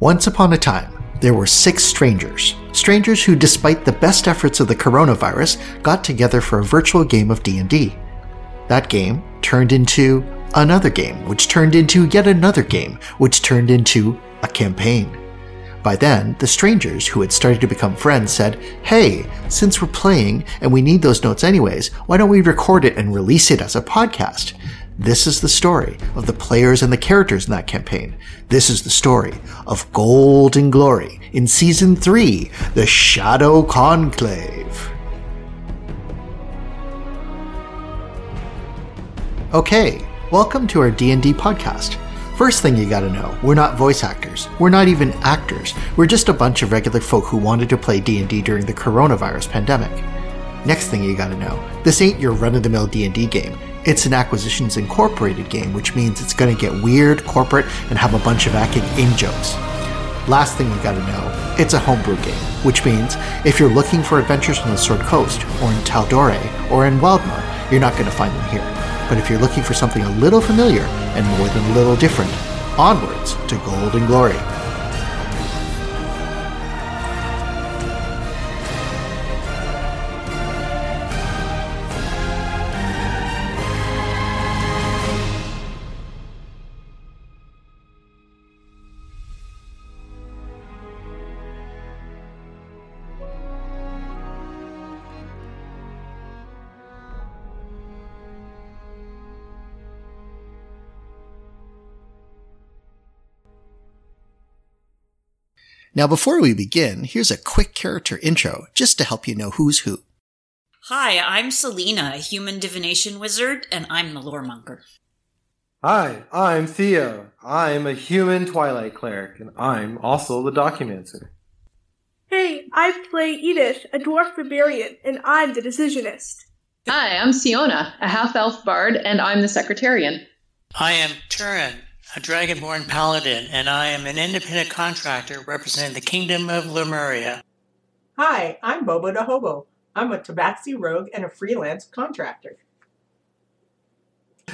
Once upon a time, there were six strangers. Strangers who, despite the best efforts of the coronavirus, got together for a virtual game of D&D. That game turned into another game, which turned into yet another game, which turned into a campaign. By then, the strangers who had started to become friends said, Hey, since we're playing and we need those notes anyways, why don't we record it and release it as a podcast? This is the story of the players and the characters in that campaign. This is the story of Gold and Glory in Season 3, The Shadow Conclave. Okay, welcome to our D&D podcast. First thing you gotta know, we're not voice actors. We're not even actors. We're just a bunch of regular folk who wanted to play D&D during the coronavirus pandemic. Next thing you gotta know, this ain't your run-of-the-mill D&D game. It's an Acquisitions Incorporated game, which means it's gonna get weird, corporate, and have a bunch of acting in-jokes. Last thing you gotta know, it's a homebrew game, which means if you're looking for adventures on the Sword Coast, or in Tal'Dorei, or in Wildemount, you're not gonna find them here. But if you're looking for something a little familiar and more than a little different, onwards to Gold and Glory. Now, before we begin, here's a quick character intro just to help you know who's who. Hi, I'm Selena, a human divination wizard, and I'm the lore monger. Hi, I'm Theo. I'm a human Twilight cleric, and I'm also the Documancer. Hey, I play Edith, a dwarf barbarian, and I'm the decisionist. Hi, I'm Siona, a half elf bard, and I'm the secretarian. I am Turin, a dragonborn paladin, and I am an independent contractor representing the Kingdom of Lemuria. Hi, I'm Bobo the Hobo. I'm a Tabaxi rogue and a freelance contractor.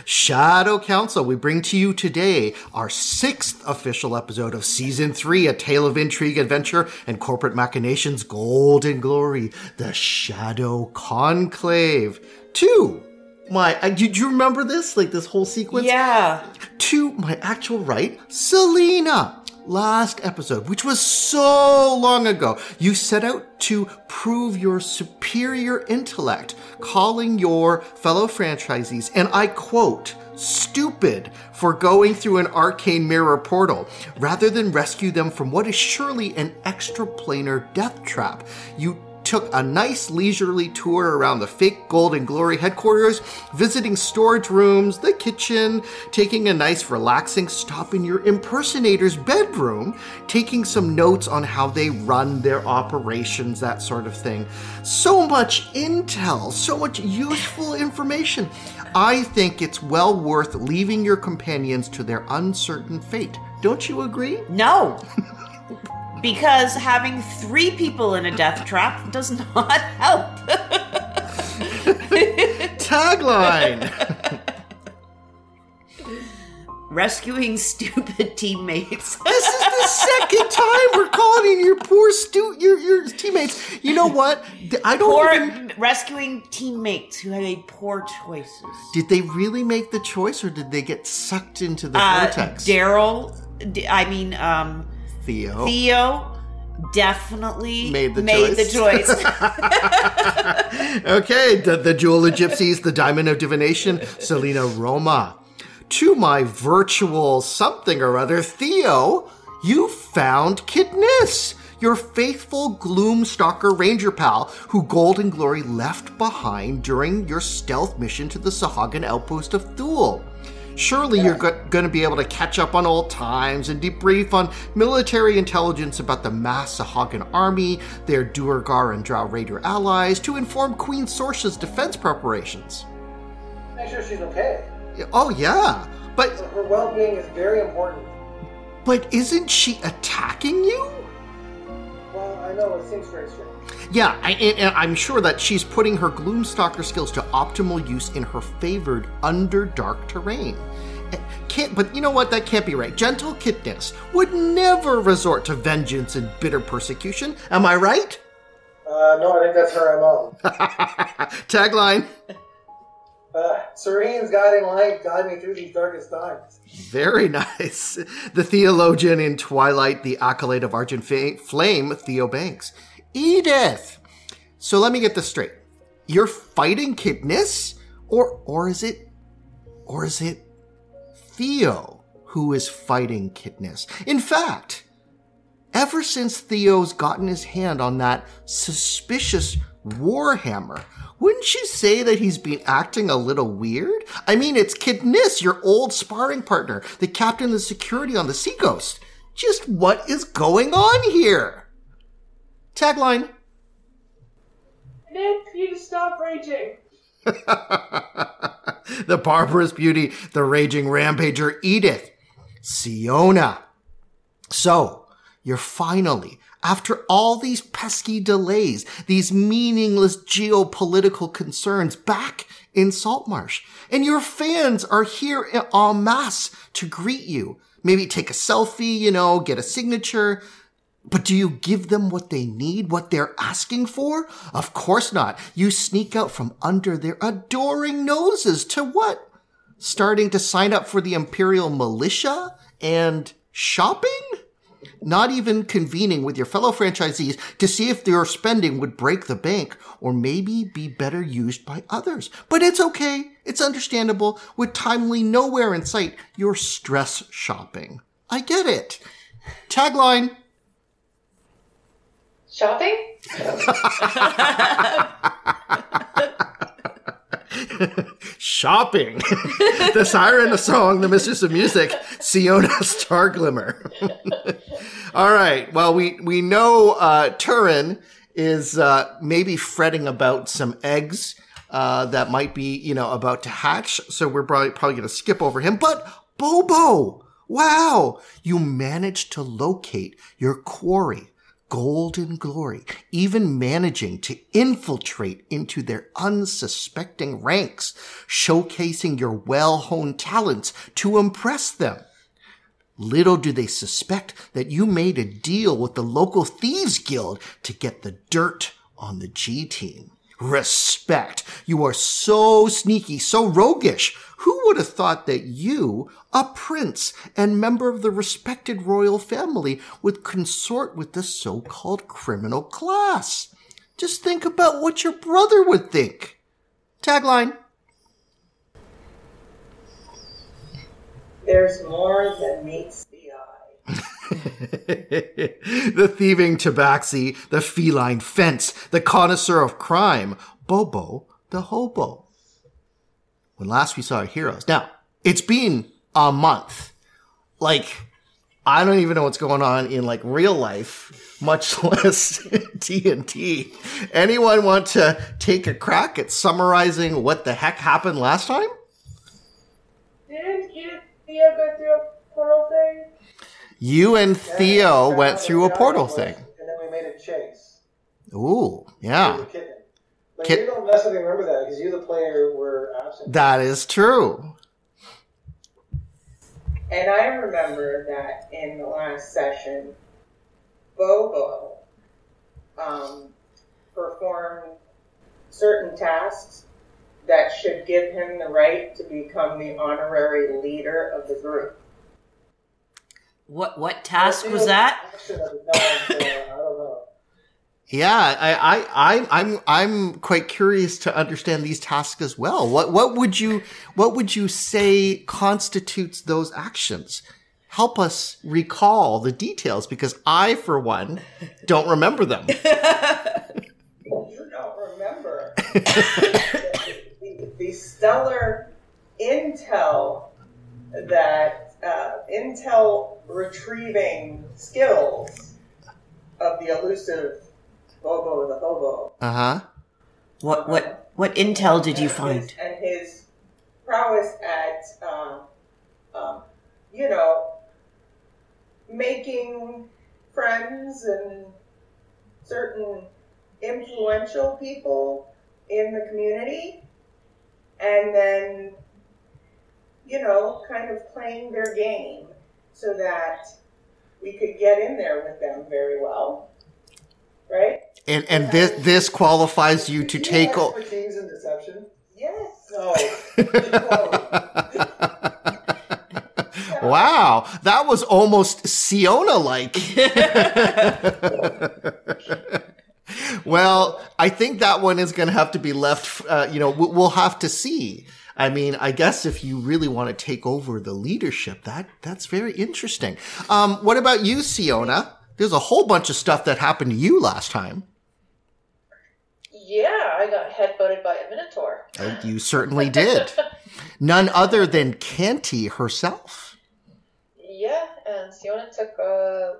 Shadow Council, we bring to you today our sixth official episode of Season 3, A Tale of Intrigue, Adventure, and Corporate Machinations, Gold and Glory, The Shadow Conclave. Two, my, uh, did you remember this? Like this whole sequence? Yeah. To my actual right, Selena. Last episode, which was so long ago, you set out to prove your superior intellect, calling your fellow franchisees, and I quote, stupid for going through an arcane mirror portal rather than rescue them from what is surely an extraplanar death trap. You took a nice leisurely tour around the fake Gold and Glory headquarters, visiting storage rooms, the kitchen, taking a nice relaxing stop in your impersonator's bedroom, taking some notes on how they run their operations, that sort of thing. So much intel, so much useful information. I think it's well worth leaving your companions to their uncertain fate. Don't you agree? No. because having three people in a death trap does not help. Tagline. Rescuing stupid teammates. this is the second time we're calling in your poor stu- your your teammates. You know what? I don't Poor even. rescuing teammates who have made poor choices. Did they really make the choice, or did they get sucked into the Uh, vortex? Daryl, I mean, um, Theo. Theo definitely Made the made choice. the choice. okay, the, the Jewel of Gypsies, the Diamond of Divination, Selena Roma. To my virtual something or other, Theo, you found Kidnis, your faithful Gloomstalker Ranger pal who Gold and Glory left behind during your stealth mission to the Sahuagin outpost of Thule. Surely you're go- going to be able to catch up on old times and debrief on military intelligence about the mass Sahuagin army, their Duergar and Drow Raider allies, to inform Queen Sorsha's defense preparations. Make sure she's okay. Oh yeah, but Her well-being is very important. but isn't she attacking you? Well, I know it seems very strange. Yeah, I, and, and I'm sure that she's putting her Gloomstalker skills to optimal use in her favored Underdark terrain. Eh, can't, but you know what? That can't be right. Gentle Kitness would never resort to vengeance and bitter persecution. Am I right? Uh, no, I think that's her MO. Tagline. Uh, Serene's guiding light guide me through these darkest times. Very nice. The theologian in Twilight, the acolyte of Argent Flame, Theo Banks. Edith! So let me get this straight. You're fighting Kitness? Or, or is it, or is it Theo who is fighting Kitness? In fact, ever since Theo's gotten his hand on that suspicious Warhammer, wouldn't you say that he's been acting a little weird? I mean, it's Kid Nis, your old sparring partner, the captain of the security on the Sea Ghost. Just what is going on here? Tagline. Nick, you need to stop raging. the barbarous beauty, the raging rampager Edith, Siona. So, you're finally, after all these pesky delays, these meaningless geopolitical concerns, back in Saltmarsh. And your fans are here en masse to greet you. Maybe take a selfie, you know, get a signature. But do you give them what they need, what they're asking for? Of course not. You sneak out from under their adoring noses to what? Starting to sign up for the Imperial Militia and shopping? Not even convening with your fellow franchisees to see if your spending would break the bank or maybe be better used by others. But it's okay. It's understandable. With timely nowhere in sight, you're stress shopping. I get it. Tagline. Shopping? Shopping. the siren of song, the mistress of music, Siona Starglimmer. All right. Well, we, we know, uh, Turin is, uh, maybe fretting about some eggs, uh, that might be, you know, about to hatch. So we're probably, probably going to skip over him, but Bobo. Wow. You managed to locate your quarry Gold and Glory, even managing to infiltrate into their unsuspecting ranks, showcasing your well-honed talents to impress them. Little do they suspect that you made a deal with the local thieves guild to get the dirt on the G team. Respect. You are so sneaky, so roguish. Who would have thought that you, a prince and member of the respected royal family, would consort with the so-called criminal class? Just think about what your brother would think. Tagline. There's more than meets the eye. the thieving tabaxi, the feline fence, the connoisseur of crime, Bobo the hobo. When last we saw our heroes. Now, it's been a month. Like, I don't even know what's going on in like real life, much less D&D. Anyone want to take a crack at summarizing what the heck happened last time? Didn't Edith Theo go through a portal thing? You and Theo Yeah, went through a portal thing. And then we made a chase. Ooh, yeah. the kitten. But Kit- you don't necessarily remember that because you, the player, were absent. That is true. And I remember that in the last session, Bobo um, performed certain tasks that should give him the right to become the honorary leader of the group. What what task was that? Action at the time, so I don't know. Yeah, I, I, I, I'm, I'm quite curious to understand these tasks as well. What, what would you, what would you say constitutes those actions? Help us recall the details because I, for one, don't remember them. You don't remember the, the stellar intel that uh, intel retrieving skills of the elusive Bobo the Hobo. Uh huh. What what what intel did you find? His, and his prowess at, um, um, you know, making friends and certain influential people in the community, and then you know, kind of playing their game so that we could get in there with them very well. Right? And and this this qualifies you to take. O- Expertise in deception. Yes. No. wow, that was almost Siona like. well, I think that one is going to have to be left. Uh, you know, we- we'll have to see. I mean, I guess if you really want to take over the leadership, that that's very interesting. Um, what about you, Siona? There's a whole bunch of stuff that happened to you last time. Yeah, I got headbutted by a minotaur. Uh, You certainly did. None other than Canty herself. Yeah, and Siona took uh,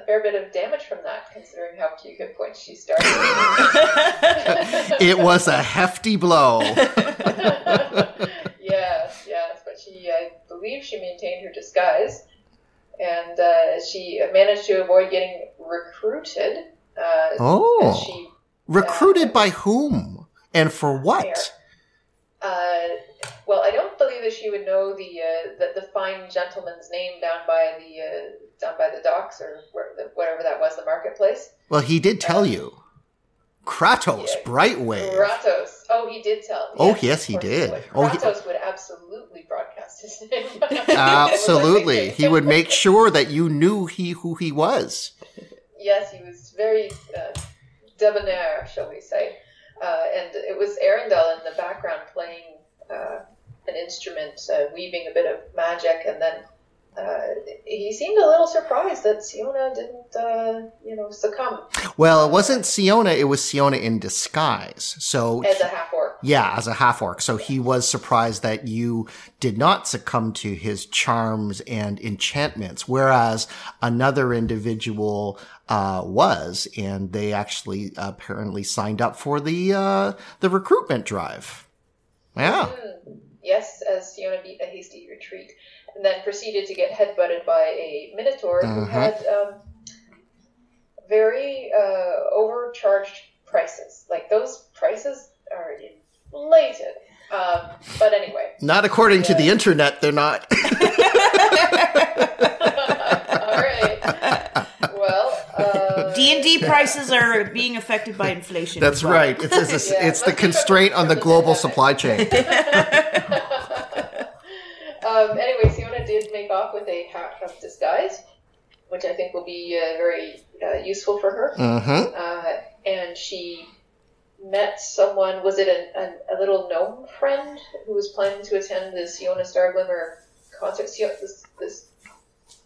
a fair bit of damage from that, considering how few hit points she started. It was a hefty blow. yes, yes, but she, I believe, she maintained her disguise, and uh, she managed to avoid getting recruited. Uh, Oh. she Recruited by whom? And for what? Uh, well, I don't believe that she would know the uh, the, the fine gentleman's name down by the uh, down by the docks or where, the, whatever that was, the marketplace. Well, he did tell you. Kratos, Brightwave. Kratos. Oh, he did tell. Oh, yes, he did. Oh, he- Kratos would absolutely broadcast his name. Absolutely. He would make sure that you knew he who he was. yes, he was very uh, debonair, shall we say. Uh, and it was Arundel in the background playing uh, an instrument, uh, weaving a bit of magic, and then uh, he seemed a little surprised that Siona didn't, uh, you know, succumb Well, it wasn't Siona, it was Siona in disguise. So as a half orc. Yeah, as a half orc. So he was surprised that you did not succumb to his charms and enchantments, whereas another individual uh, was, and they actually apparently signed up for the uh, the recruitment drive. Yeah. Mm, yes, as Siona beat a hasty retreat, and then proceeded to get headbutted by a minotaur who Mhm. had um, very uh, overcharged prices. Like those prices are inflated. Um, but anyway, Not according to the internet, they're not. all right. Well, uh, D and D prices are being affected by inflation. That's well. right. It's, it's, Yeah, it's the constraint on the global supply chain. Um, anyway, Siona did make off with a hat of disguise, which I think will be uh, very uh, useful for her. Mm-hmm. Uh, and she met someone. Was it a, a, a little gnome friend who was planning to attend the Siona Starglimmer concert? Siona, this, this,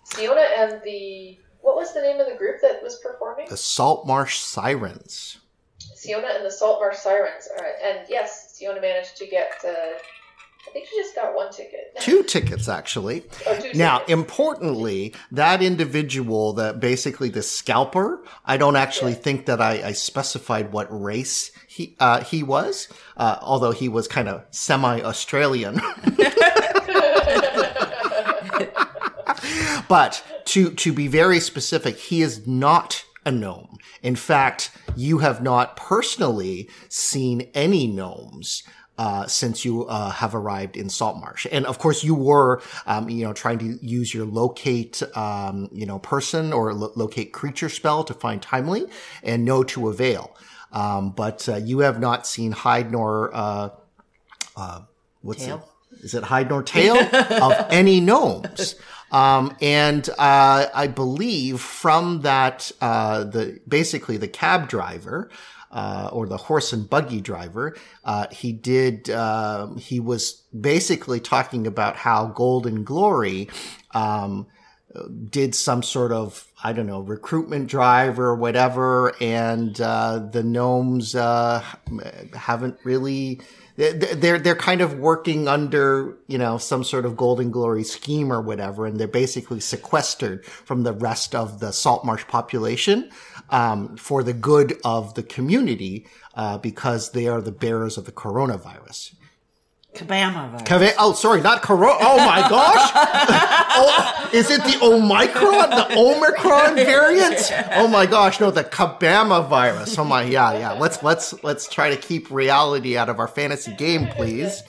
Siona and the what was the name of the group that was performing? The Salt Marsh Sirens. Siona and the Saltmarsh Sirens. All right, and yes, Siona managed to get. I think she just got one ticket. Two tickets, actually. Oh, two Now, tickets. importantly, that individual, that basically the scalper, I don't actually think that I, I specified what race he uh, he was, uh, although he was kind of semi-Australian. but to to be very specific, he is not a gnome. In fact, you have not personally seen any gnomes. Uh, since you uh, have arrived in Saltmarsh, and of course you were, um, you know, trying to use your locate, um, you know, person or lo- locate creature spell to find timely, and no to avail. Um, but uh, you have not seen hide nor uh, uh, what's Tail. it? Is it hide nor tail of any gnomes? Um, and uh, I believe from that, uh, the basically the cab driver. Uh, or the horse and buggy driver, uh, he did, um he was basically talking about how Gold and Glory, um, did some sort of I don't know recruitment drive or whatever, and uh, the gnomes uh, haven't really. They're they're kind of working under you know some sort of Gold and Glory scheme or whatever, and they're basically sequestered from the rest of the salt marsh population um, for the good of the community uh, because they are the bearers of the coronavirus. Kabama virus. Oh, sorry, not corona. Oh my gosh! oh, is it the Omicron, the Omicron variant? Oh my gosh, no, the Kabama virus. Oh my, yeah, yeah. Let's let's let's try to keep reality out of our fantasy game, please.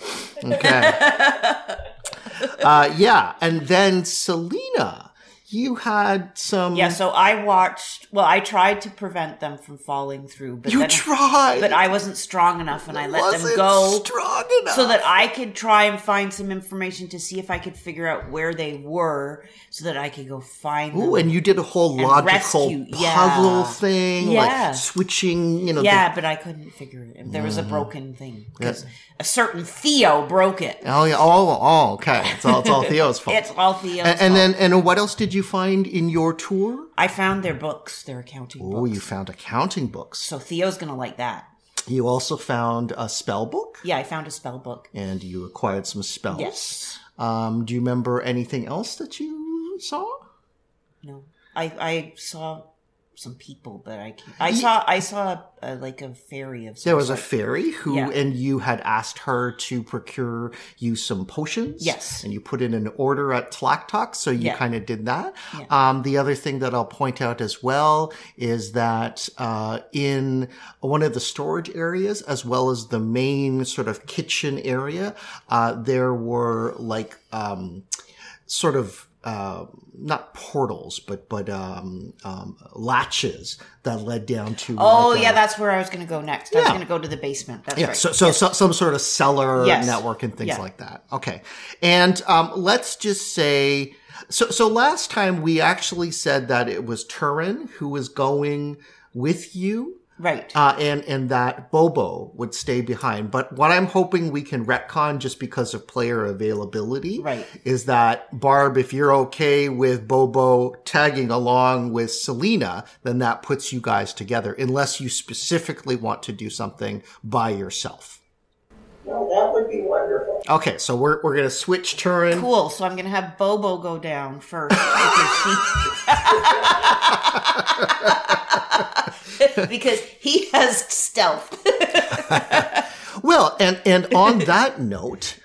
Okay. uh, yeah, and then Selena, you had some. Yeah, so I watched. Well, I tried to prevent them from falling through, but you then, tried, but I wasn't strong enough, and I let them go strong enough. so that I could try and find some information to see if I could figure out where they were, so that I could go find them. Ooh, and you did a whole logical rescue, yeah. puzzle thing, Yeah. like switching. You know, yeah, but I couldn't figure it. There was a Mhm. broken thing because a certain Theo broke it. Oh yeah. Oh, oh, okay. It's all, it's all Theo's fault. It's all Theo's and, and fault. then, and what else did you find in your tour? I found their books, their accounting Oh, you found accounting books. So Theo's gonna like that. You also found a spell book, Yeah, I found a spell book. and you acquired some spells. Yes. Um, do you remember anything else that you saw? No, I I saw some people, but I can't. I saw I saw a, like a fairy of. Some There was a fairy who, Yeah. and you had asked her to procure you some potions. Yes. And you put in an order at Tlaktok, so you Yeah. kind of did that. Yeah. Um, the other thing that I'll point out as well is that uh, in one of the storage areas, as well as the main sort of kitchen area, uh, there were like um, sort of uh, not portals, but but um, um, latches that led down to. Oh like a- yeah, that's where I was going to go next. I was going to go to the basement. That's yeah, right. so, so, so some sort of cellar Yes. network and things Yeah. like that. Okay. And um, let's just say so so last time we actually said that it was Turin who was going with you. Right. Uh, and and that Bobo would stay behind. But what I'm hoping we can retcon just because of player availability Right. is that Barb, if you're okay with Bobo tagging along with Selena, then that puts you guys together, unless you specifically want to do something by yourself. No, that would be wonderful. Okay, so we're we're gonna switch Turin. Cool. So I'm going to have Bobo go down first because he, has stealth. Well, and and on that note,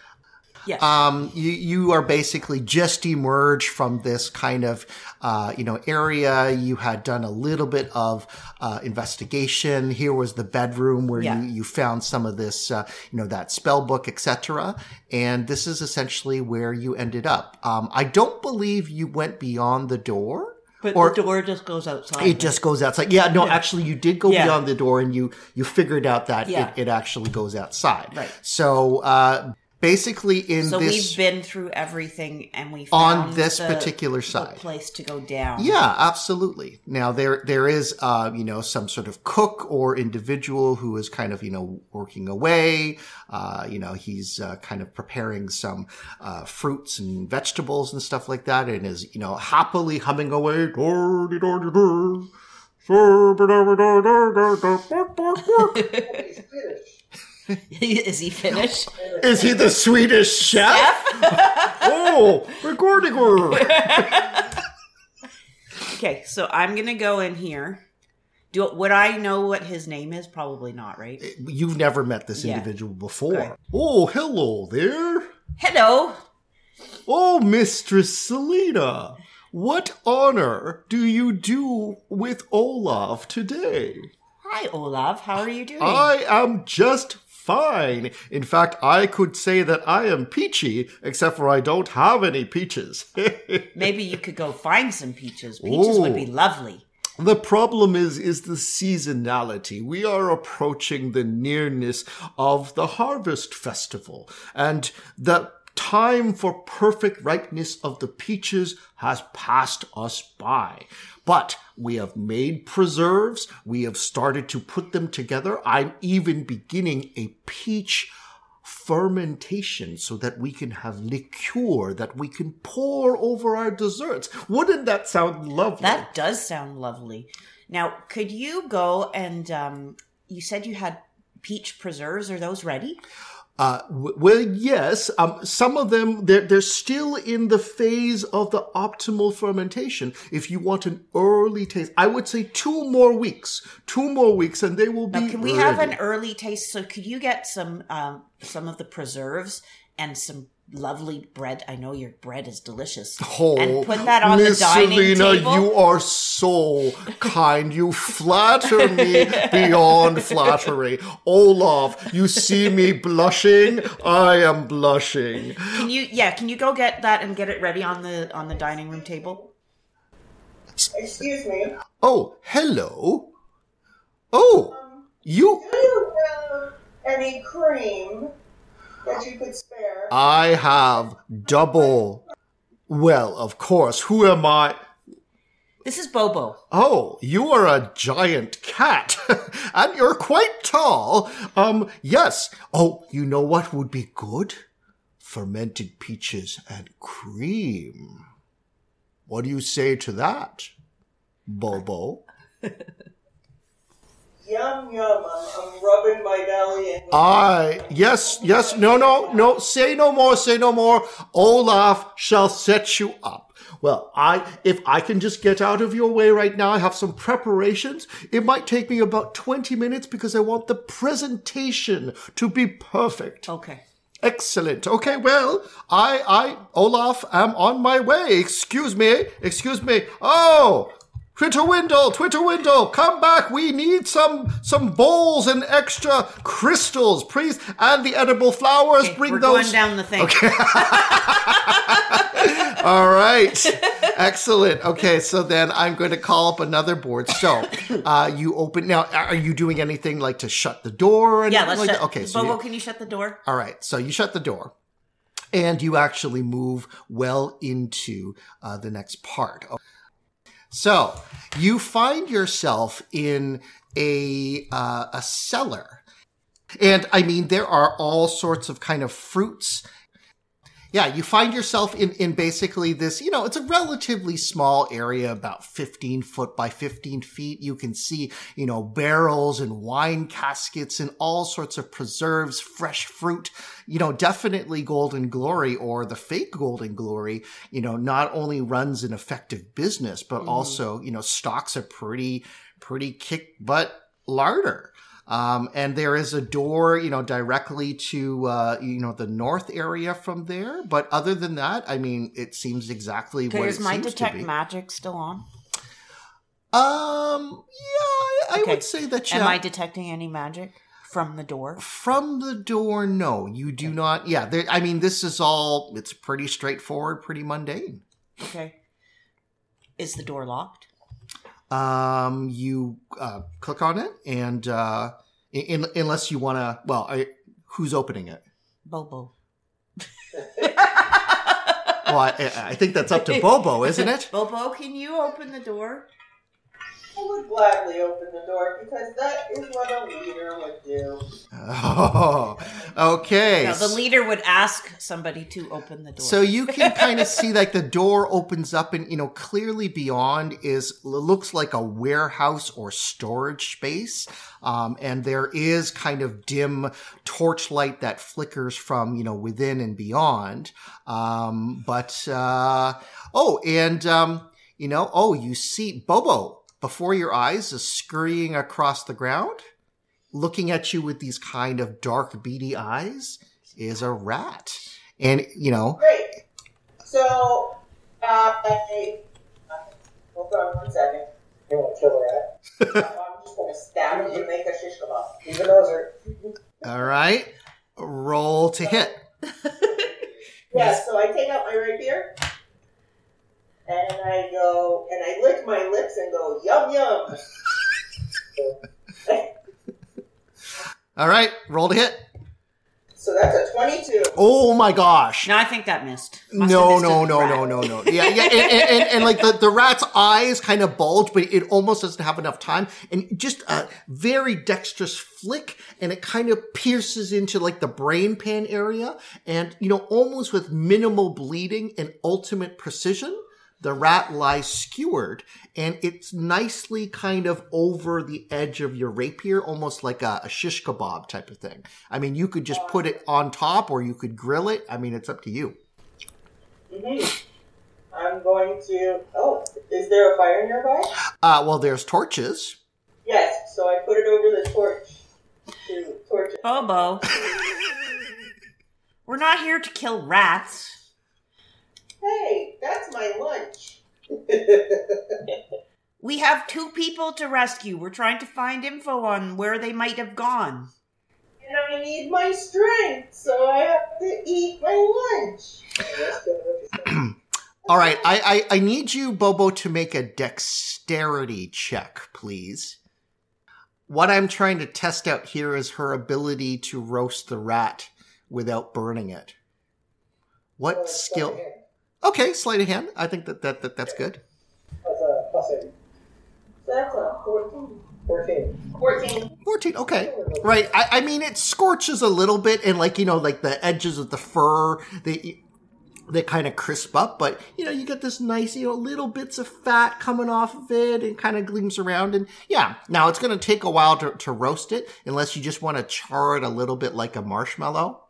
Yes. um, you you are basically just emerged from this kind of uh, you know area. You had done a little bit of uh, investigation. Here was the bedroom where Yeah. you you found some of this uh, you know that spell book, etc. And this is essentially where you ended up. Um, I don't believe you went beyond the door. But or- the door just goes outside. It just goes outside. Yeah, no, actually, you did go Yeah. beyond the door, and you you figured out that Yeah. it, it actually goes outside. Right. So uh, basically, in So this, we've been through everything, and we On this the- particular side. place to go down. yeah, absolutely. Now there there is uh, you know some sort of cook or individual who is kind of you know working away. Uh, you know he's uh, kind of preparing some uh, fruits and vegetables and stuff like that, and is you know happily humming away. Is he finished? Is he the Swedish chef? oh, recording her. okay, so I'm gonna go in here. Do would I know what his name is? Probably not, right? You've never met this Yeah. individual before. Oh, hello there. Hello. Oh, Mistress Selena. What honor do you do with Olaf today? Hi, Olaf. How are you doing? I am just fine. In fact, I could say that I am peachy, except for I don't have any peaches. Maybe you could go find some peaches. Peaches would be lovely. The problem is is the seasonality. We are approaching the nearness of the harvest festival and the time for perfect ripeness of the peaches has passed us by. But we have made preserves. We have started to put them together. I'm even beginning a peach fermentation so that we can have liqueur that we can pour over our desserts. Wouldn't that sound lovely? That does sound lovely. Now, could you go and um, you said you had peach preserves? Are those ready? Uh, w- well, yes. Um, some of them they're they're still in the phase of the optimal fermentation. If you want an early taste, I would say two more weeks. Two more weeks, and they will be. Now, can we have an early taste? So, could you get some um, some of the preserves and some lovely bread. I know your bread is delicious. Oh, and put that on Miss the dining Selena, table. you are so kind. You flatter me beyond flattery. Olaf, you see me blushing? I am blushing. Can you? Yeah. Can you go get that and get it ready on the on the dining room table? Excuse me. Oh, hello. Oh, you. Do you have any cream that you could spare? I have double. Well, of course. Who am I? This is Bobo. Oh, you are a giant cat, and you're quite tall. Um, yes. Oh, you know what would be good? Fermented peaches and cream. What do you say to that, Bobo? Yum yum. I'm, I'm rubbing my belly and I, yes, yes, no, no, no, say no more, say no more. Olaf shall set you up. Well, I, if I can just get out of your way right now, I have some preparations. It might take me about 20 minutes because I want the presentation to be perfect. Okay. Excellent. Okay, well, I, I, Olaf, am on my way. Excuse me, excuse me. Oh, Twitterwindle, Twitterwindle, come back. We need some, some bowls and extra crystals, please. And the edible flowers, Okay, bring we're those. going down the thing. Okay. All right. Excellent. Okay, so then I'm going to call up another board. So, uh, you open now. Are you doing anything like to shut the door? Or Yeah. Let's like shut. that? Okay, so Bobo, you- can you shut the door? all right, so you shut the door, and you actually move well into uh, the next part. So you find yourself in a uh, a cellar, and I mean there are all sorts of kind of fruits. Yeah, you find yourself in, in basically this, you know, it's a relatively small area, about 15 foot by 15 feet. You can see, you know, barrels and wine caskets and all sorts of preserves, fresh fruit, you know, definitely Gold and Glory or the fake Gold and Glory, you know, not only runs an effective business, but mm-hmm. also, you know, stocks a pretty, pretty kick butt larder. Um, and there is a door, you know, directly to, uh, you know, the north area from there. But other than that, I mean, it seems exactly Okay, what is it my detect magic still on? um, yeah, I Okay. would say that. Yeah, Am I detecting any magic from the door? from the door, no, you do not. Yeah, there, I mean, this is all. It's pretty straightforward, pretty mundane. Okay. Is the door locked? Um, you uh, click on it, and uh, in, unless you want to, well, I, who's opening it? Bobo. Well, I, I think that's up to Bobo, isn't it? Bobo, can you open the door? I would gladly open the door because that is what a leader would do. Oh, okay. No, the leader would ask somebody to open the door. So you can kind of see like the door opens up and you know clearly beyond is looks like a warehouse or storage space. Um, and there is kind of dim torchlight that flickers from you know within and beyond. Um, but uh, oh, and um, you know oh you see Bobo before your eyes is scurrying across the ground, looking at you with these kind of dark beady eyes is a rat. And you know, Great. So, uh, I, hold on one second. You want to kill a rat? I'm just going to stab it and make a shish kebab. Even those are. all right, roll to hit. Yeah, so I take out my rapier and I go and I lick my lips and go yum yum. All right, roll to hit. So that's a twenty-two. Oh my gosh. no, I think that missed. Must No, missed no, no, no, no, no. Yeah, yeah, and, and, and, and like the, the rat's eyes kind of bulge, but it almost doesn't have enough time. And just a very dexterous flick, and it kind of pierces into like the brain pan area. And, you know, almost with minimal bleeding and ultimate precision, the rat lies skewered, and it's nicely kind of over the edge of your rapier, almost like a, a shish kebab type of thing. I mean, you could just put it on top, or you could grill it. I mean, it's up to you. hmm I'm going to. Oh, is there a fire nearby? Uh, well, there's torches. Yes. So I put it over the torch to torch it. Bobo. We're not here to kill rats. Hey, that's my lunch. We have two people to rescue. We're trying to find info on where they might have gone. and I need my strength, so I have to eat my lunch. All right, I, I I need you, Bobo, to make a dexterity check, please. What I'm trying to test out here is her ability to roast the rat without burning it. What Uh, skill? Sleight of hand. Okay, sleight of hand. I think that, that, that that's good. That's a plus eight. That's a 14. 14. 14. 14 okay right I, I mean it scorches a little bit and like you know like the edges of the fur they they kind of crisp up but you know you get this nice you know little bits of fat coming off of it and kind of gleams around and yeah now it's going to take a while to, to roast it unless you just want to char it a little bit like a marshmallow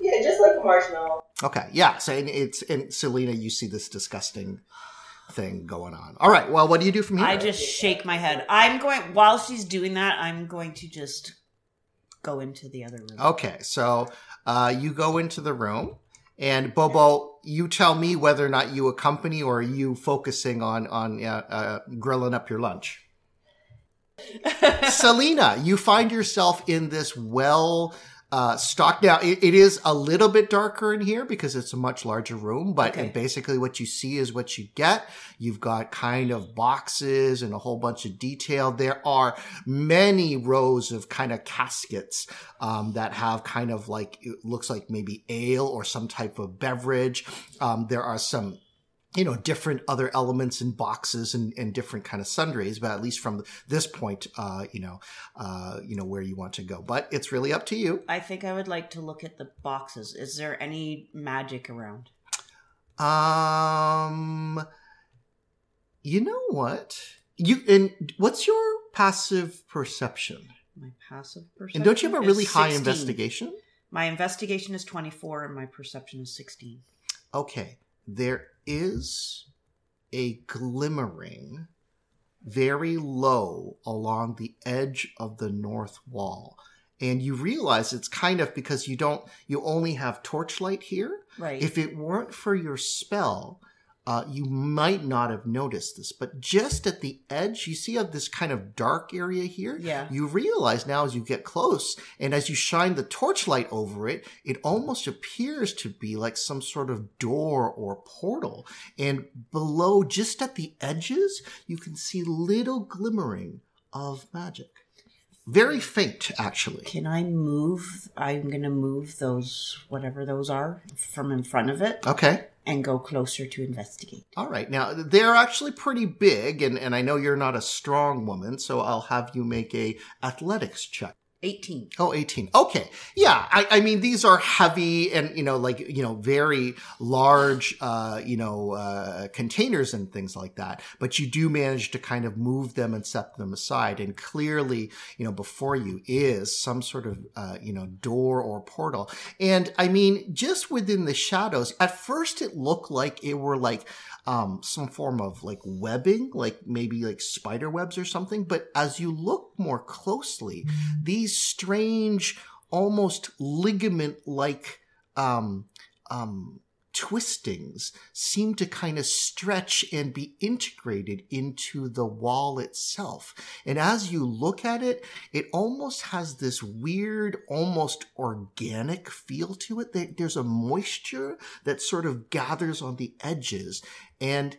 Yeah, just like a marshmallow. Okay yeah so and it's and selena you see this disgusting thing going on all right well what do you do from here I just shake my head. I'm going while she's doing that. I'm going to just go into the other room. Okay, so uh, you go into the room, and Bobo, you tell me whether or not you accompany or are you focusing on on uh, uh, grilling up your lunch. Selena, you find yourself in this well uh, stocked. Now, it, it is a little bit darker in here because it's a much larger room, but Okay. basically what you see is what you get. You've got kind of boxes and a whole bunch of detail. There are many rows of kind of caskets um, that have kind of like, it looks like maybe ale or some type of beverage. Um, there are some you know different other elements in boxes and, and different kind of sundries but at least from this point uh you know uh you know where you want to go but it's really up to you I think I would like to look at the boxes. Is there any magic around? um you know what you and what's your passive perception My passive perception. and don't you have a really high 16. investigation My investigation is 24 and my perception is 16. okay there is a glimmering very low along the edge of the north wall and you realize it's kind of because you don't you only have torchlight here Right. if it weren't for your spell uh, you might not have noticed this but just at the edge you see of this kind of dark area here? Yeah. you realize now as you get close and as you shine the torchlight over it it almost appears to be like some sort of door or portal. And below just at the edges you can see little glimmering of magic. Very faint actually. Can I move? I'm going to move those, whatever those are, from in front of it. Okay and go closer to investigate. All right. Now, they're actually pretty big, and, and I know you're not a strong woman, so I'll have you make a athletics check. 18. Oh, 18. Okay. Yeah. I, I mean, these are heavy and, you know, like, you know, very large, uh, you know, uh, containers and things like that. But you do manage to kind of move them and set them aside. And clearly, you know, before you is some sort of, uh, you know, door or portal. And I mean, just within the shadows, at first it looked like it were like, um, some form of like webbing, like maybe like spider webs or something. But as you look more closely, these strange, almost ligament like, um, um, twistings seem to kind of stretch and be integrated into the wall itself. And as you look at it, it almost has this weird, almost organic feel to it. There's a moisture that sort of gathers on the edges. And,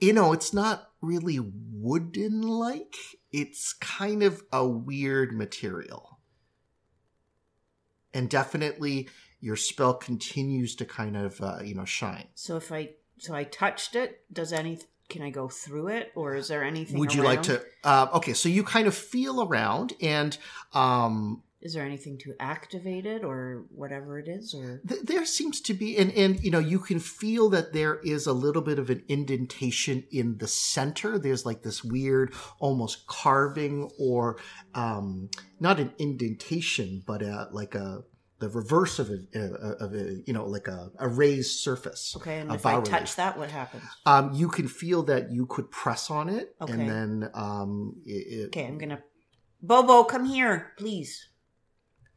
you know, it's not really wooden like, it's kind of a weird material. And definitely your spell continues to kind of, uh, you know, shine. So if I so I touched it, does any can I go through it or is there anything Would you like to? Uh, okay, so you kind of feel around, and um, Is there anything to activate it or whatever it is or th- there seems to be, and and you know, you can feel that there is a little bit of an indentation in the center. There's like this weird, almost carving, or um, not an indentation, but a, like a the reverse of a, of a you know like a, a raised surface. Okay, and a if I bas-relief. touch that what happens? Um, you can feel that you could press on it, Okay. and then um, it, it- Okay, I'm going to Bobo, come here, please.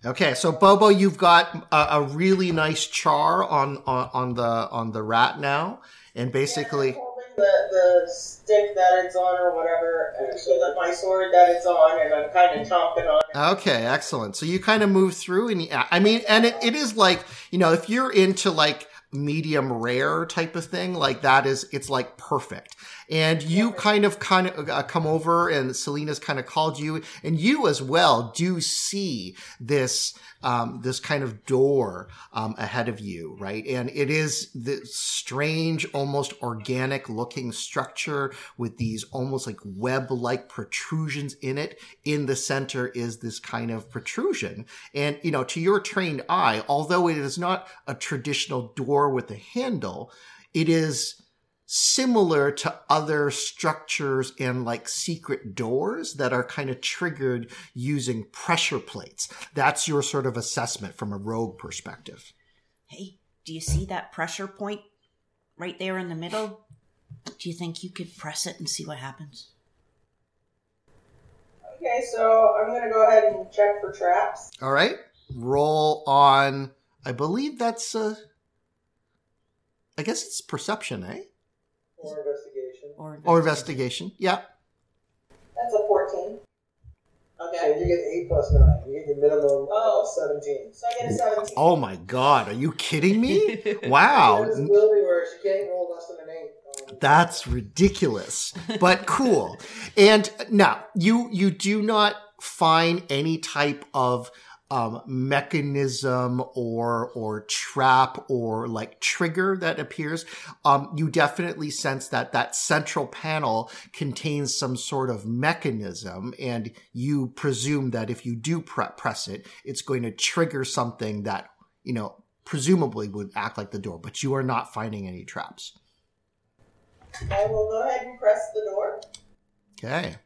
Okay, so Bobo, you've got a, a really nice char on, on on the on the rat now, and basically, holding the, the stick that it's on or whatever, and so that my sword that it's on, and I'm kind of chomping on it. okay, excellent. So you kind of move through, and yeah, uh, I mean, and it, it is like you know, if you're into like medium rare type of thing, like that is it's like perfect. And you kind of kind of uh, come over, and Selena's kind of called you, and you as well do see this um, this kind of door um, ahead of you, right? And it is this strange, almost organic looking structure with these almost like web like protrusions in it. In the center is this kind of protrusion. And, you know, to your trained eye, although it is not a traditional door with a handle, it is similar to other structures and like secret doors that are kind of triggered using pressure plates. That's your sort of assessment from a rogue perspective. Hey, do you see that pressure point right there in the middle? Do you think you could press it and see what happens? Okay, so I'm gonna go ahead and check for traps. All right. Roll on, I believe that's, a. I guess it's perception, eh? Or investigation. Or Or investigation. Yeah. That's a 14. So Okay. you get 8 plus 9. You get your minimum Oh. of 17. So I get a 17. Oh my God. Are you kidding me? Wow. There's an ability where she can't roll less than an 8. Um, That's ridiculous, but cool. And now you you do not find any type of um, mechanism or or trap or like trigger that appears. Um, you definitely sense that that central panel contains some sort of mechanism, and you presume that if you do pre- press it, it's going to trigger something that you know presumably would act like the door. But you are not finding any traps. I will go ahead and press the door. Okay.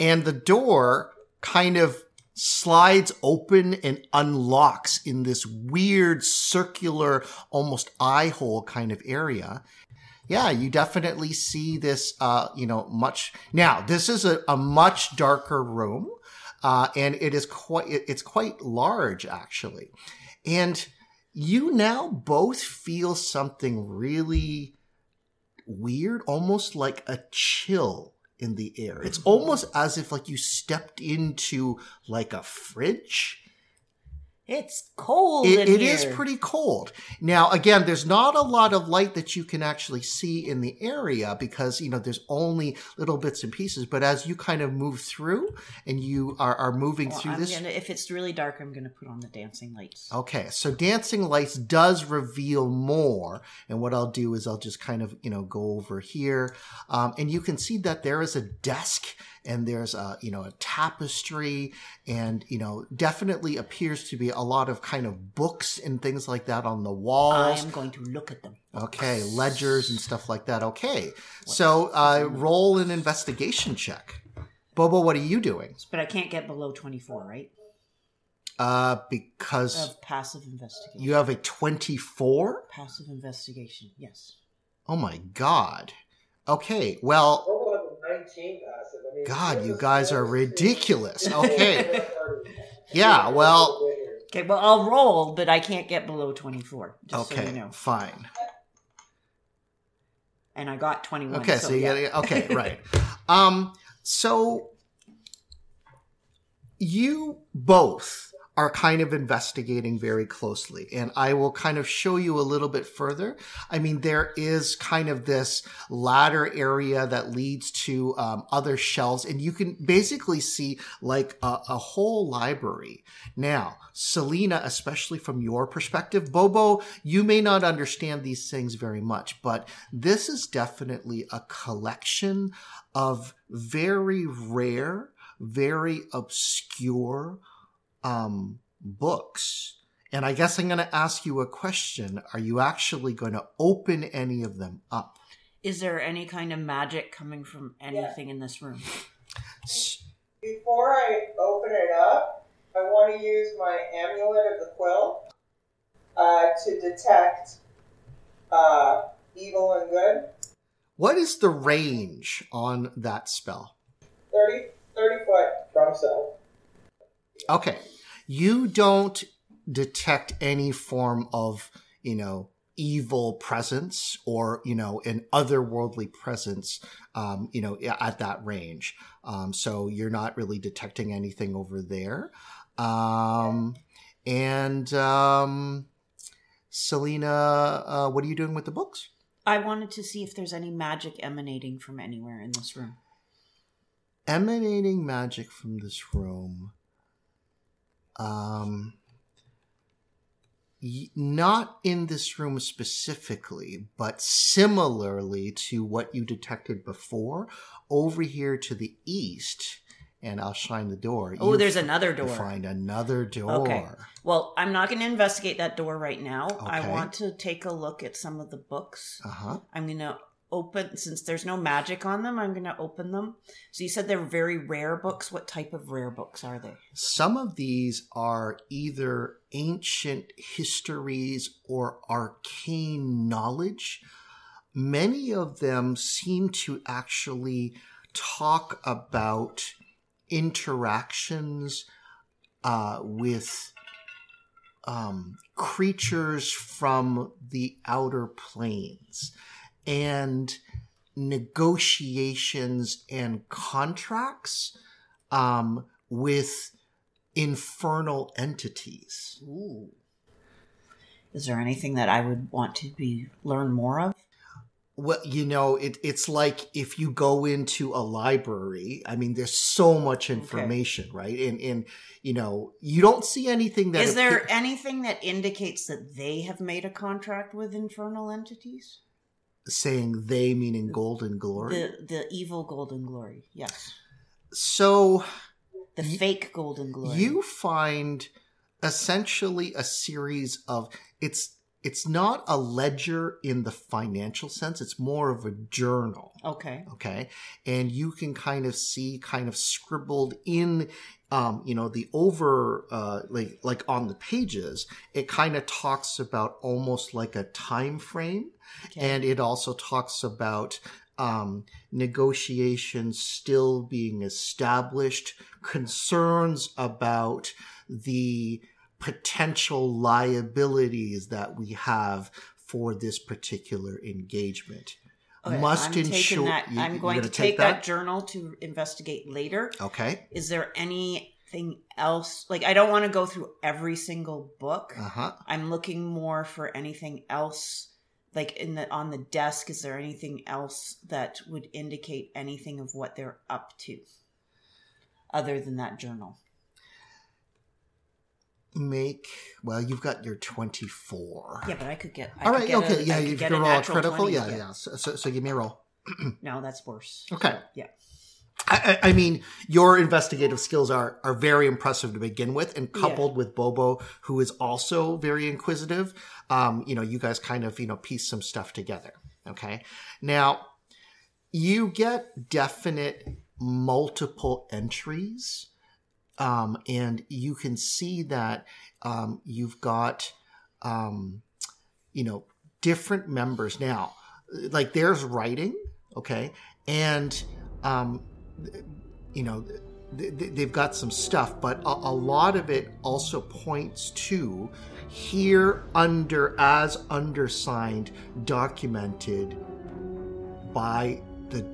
And the door kind of slides open and unlocks in this weird circular, almost eye hole kind of area. Yeah, you definitely see this, uh, you know, much. Now, this is a, a much darker room, uh, and it is quite, it's quite large actually. And you now both feel something really weird, almost like a chill in the air. Mm-hmm. It's almost as if like you stepped into like a fridge. It's cold. It, it is pretty cold. Now, again, there's not a lot of light that you can actually see in the area because, you know, there's only little bits and pieces. But as you kind of move through and you are, are moving Well, through I'm this. gonna, if it's really dark, I'm going to put on the dancing lights. Okay, so dancing lights does reveal more, and what I'll do is I'll just kind of you know go over here, um, and you can see that there is a desk and there's a you know a tapestry, and you know definitely appears to be a lot of kind of books and things like that on the walls. I'm going to look at them. Okay, ledgers and stuff like that. Okay, so uh, roll an investigation check. Bobo, what are you doing? But I can't get below 24, right? Uh, because Of passive investigation. you have a twenty-four. Passive investigation, yes. Oh my god. Okay, well, Roll have a 19 passive. God, you guys are ridiculous. Okay. Yeah, well, Okay, well, I'll roll, but I can't get below 24, just so okay, you know. fine. And I got 21. Okay, so, you gotta, okay, right. Um, so you both are kind of investigating very closely, and I will kind of show you a little bit further. I mean, there is kind of this ladder area that leads to um, other shelves, and you can basically see like a, a whole library. Now, Selena, especially from your perspective, Bobo, you may not understand these things very much, but this is definitely a collection of very rare, very obscure um, books. And I guess I'm going to ask you a question. Are you actually going to open any of them up? Is there any kind of magic coming from anything in this room? Before I open it up, I want to use my amulet of the quill uh, to detect uh, evil and good. What is the range on that spell? 30, 30 foot. From self. Okay. You don't detect any form of, you know, evil presence or, you know, an otherworldly presence, um, you know, at that range. Um, so you're not really detecting anything over there. Um, and, um, Selena, uh, what are you doing with the books? I wanted to see if there's any magic emanating from anywhere in this room. Emanating magic from this room. Um, not in this room specifically, but similarly to what you detected before, over here to the east, and I'll shine the door. Oh, there's f- another door. Find another door. Okay. Well, I'm not going to investigate that door right now. Okay. I want to take a look at some of the books. Uh huh. I'm going to open, since there's no magic on them, I'm going to open them. So you said they're very rare books. What type of rare books are they? Some of these are either ancient histories or arcane knowledge. Many of them seem to actually talk about interactions uh, with um, creatures from the outer planes and negotiations and contracts um, with infernal entities. Ooh. Is there anything that I would want to be learn more of? Well, you know, it, it's like if you go into a library. I mean, there's so much information, right? And and you know, you don't see anything that Is there anything that indicates that they have made a contract with infernal entities? Saying they meaning Gold and Glory. The the evil Gold and Glory. Yes. so The fake Gold and Glory. you find essentially a series of it's it's not a ledger in the financial sense it's more of a journal. Okay. okay? And you can kind of see kind of scribbled in um, you know the over uh, like like on the pages it kind of talks about almost like a time frame. And it also talks about um, negotiations still being established concerns about the potential liabilities that we have for this particular engagement Okay, must I'm ensure that. you- I'm going to take, that? journal to investigate later. okay Is there anything else? Like, I don't want to go through every single book. uh-huh I'm looking more for anything else. Like in the on the desk, is there anything else that would indicate anything of what they're up to, other than that journal? Make well you've got your 24 Yeah, but I could get. I all could get okay a, yeah you've got a critical 20, yeah yeah, So, so, so give me a roll No, that's worse. okay Yeah. I, I I mean, your investigative skills are are very impressive to begin with, and coupled with Bobo, who is also very inquisitive, um, you know, you guys kind of you know piece some stuff together. Okay, now you get definite multiple entries, um, and you can see that um, you've got, um, you know, different members now. Like there's writing, okay, and um, you know, th- th- they've got some stuff, but a, a lot of it also points to here under as undersigned, documented by the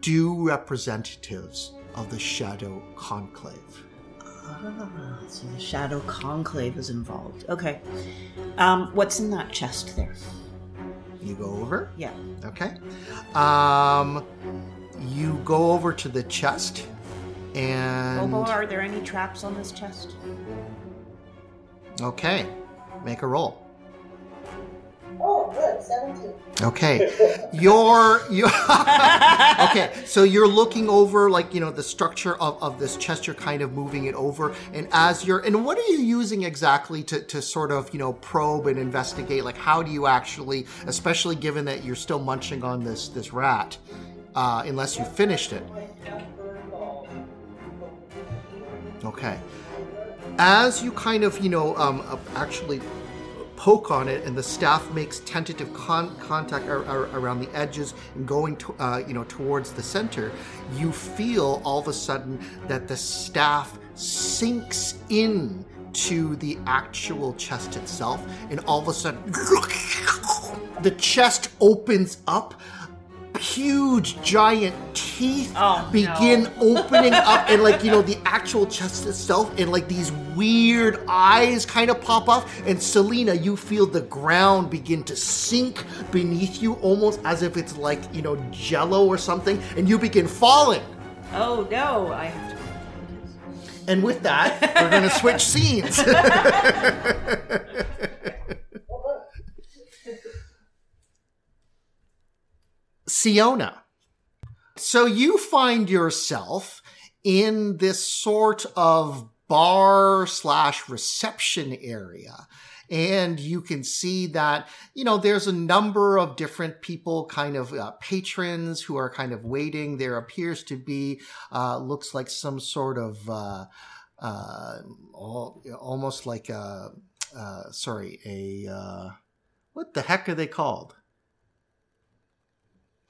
due representatives of the Shadow Conclave. Ah, so the Shadow Conclave is involved. Okay. Um, what's in that chest there? You go over, Yeah. okay? Um, you go over to the chest, and Bobo, are there any traps on this chest? okay, make a roll. Oh, good, 17. Okay. You're you Okay, so you're looking over like, you know, the structure of, of this chest, you're kind of moving it over. And as you're and what are you using exactly to, to sort of, you know, probe and investigate? Like how do you actually, especially given that you're still munching on this this rat, uh, unless you finished it. Okay. As you kind of, you know, um, uh, actually poke on it, and the staff makes tentative con- contact ar- ar- around the edges and going, to, uh, you know, towards the center, you feel all of a sudden that the staff sinks in to the actual chest itself, and all of a sudden, the chest opens up. Huge, giant teeth Oh, begin opening up, and like you know, the actual chest itself, and like these weird eyes kind of pop up. And Selena, you feel the ground begin to sink beneath you, almost as if it's like you know jello or something, and you begin falling. Oh no, I have to. And with that, we're going to switch scenes. Siona. So you find yourself in this sort of bar slash reception area. And you can see that, you know, there's a number of different people, kind of uh, patrons who are kind of waiting. There appears to be, uh, looks like some sort of, uh, uh, al- almost like a, uh, sorry, a, uh, what the heck are they called?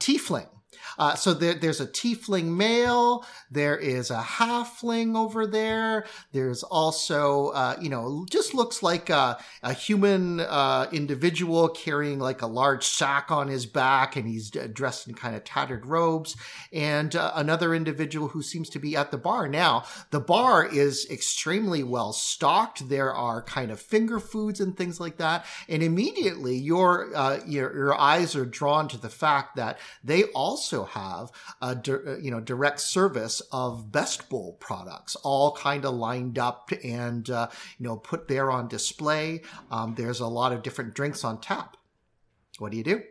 Tiefling. Uh, so there, there's a tiefling male. There is a halfling over there. There's also, uh, you know, just looks like a, a human uh, individual carrying like a large sack on his back, and he's dressed in kind of tattered robes. And uh, another individual who seems to be at the bar now. The bar is extremely well stocked. There are kind of finger foods and things like that. And immediately your uh, your, your eyes are drawn to the fact that they also have a di- uh, you know direct service of Best Bowl products, all kind of lined up and uh, you know put there on display. Um, there's a lot of different drinks on tap. What do you do?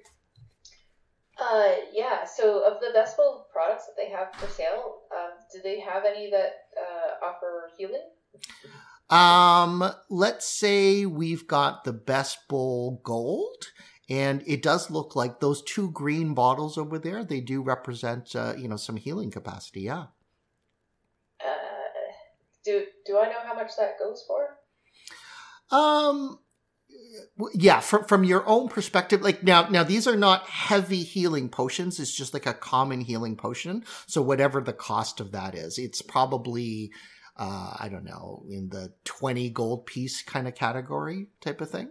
Uh, yeah. So, of the Best Bowl products that they have for sale, um, do they have any that uh, offer healing? Um, let's say we've got the Best Bowl Gold. And it does look like those two green bottles over there, they do represent, uh, you know, some healing capacity. Yeah. Uh, do Do I know how much that goes for? Um, yeah, from from your own perspective, like now, now these are not heavy healing potions. It's just like a common healing potion. So whatever the cost of that is, it's probably, uh, I don't know, in the twenty gold piece kind of category type of thing.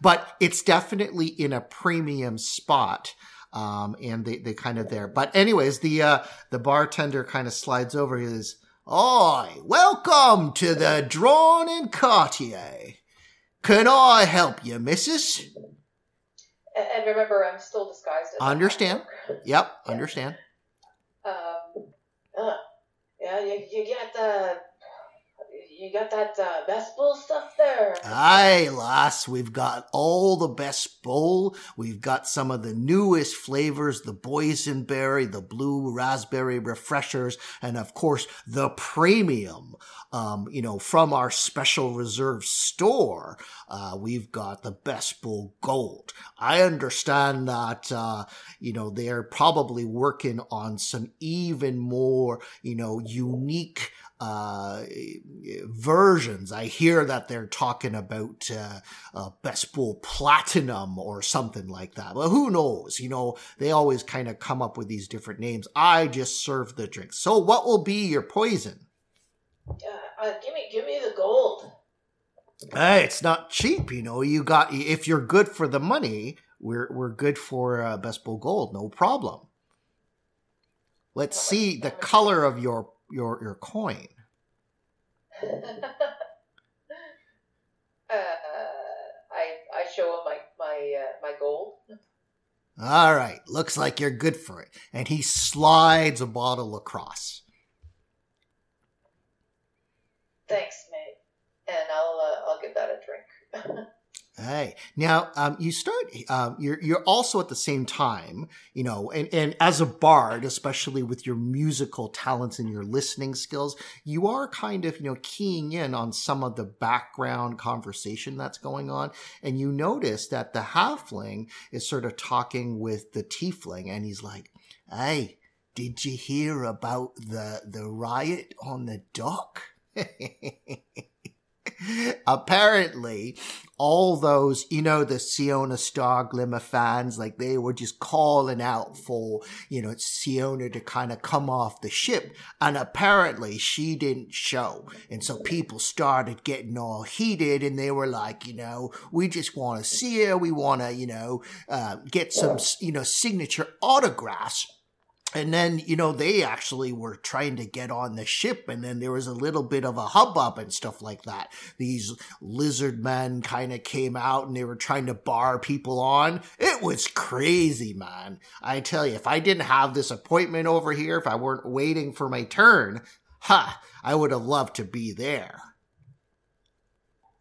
But it's definitely in a premium spot. Um, and they, they kind of there. But anyways, the, uh, the bartender kind of slides over. He says, Oi, welcome to the Drawn and Cartier. Can I help you, missus? And, and remember, I'm still disguised as. Understand. Yep, understand. Um, uh, yeah, you, you got the. You got that uh, Best Bowl stuff there. Aye, lass, we've got all the best bowl. We've got some of the newest flavors, the boysenberry, the blue raspberry refreshers, and of course, the premium. Um, you know, from our special reserve store, uh, we've got the Best Bowl Gold. I understand that, uh, you know, they're probably working on some even more, you know, unique, uh, versions. I hear that they're talking about uh, uh, Best Bowl Platinum or something like that. But who knows? You know, they always kind of come up with these different names. I just serve the drinks. So, what will be your poison? Uh, uh, give me, give me the gold. Hey, it's not cheap. You know, you got if you're good for the money, we're we're good for uh, Best Bowl Gold. No problem. Let's see the color of your your your coin. uh, I I show him my my uh, my gold. All right, looks like you're good for it. And he slides a bottle across. Thanks, mate. And I'll uh, I'll give that a drink. Hey, now um, you start. Um, you're you're also at the same time, you know, and and as a bard, especially with your musical talents and your listening skills, you are kind of you know keying in on some of the background conversation that's going on, and you notice that the halfling is sort of talking with the tiefling, and he's like, "Hey, did you hear about the the riot on the dock?" apparently all those, you know, the Siona Star Glimmer fans, like they were just calling out for, you know, Siona to kind of come off the ship. And apparently she didn't show. And so people started getting all heated and they were like, you know, we just want to see her. We want to, you know, uh, get some, you know, signature autographs and then you know they actually were trying to get on the ship and then there was a little bit of a hubbub and stuff like that these lizard men kind of came out and they were trying to bar people on it was crazy man i tell you if i didn't have this appointment over here if i weren't waiting for my turn ha i would have loved to be there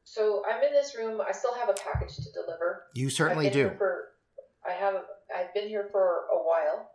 So I'm in this room. I still have a package to deliver. you certainly do for, I have. I've been here for a while.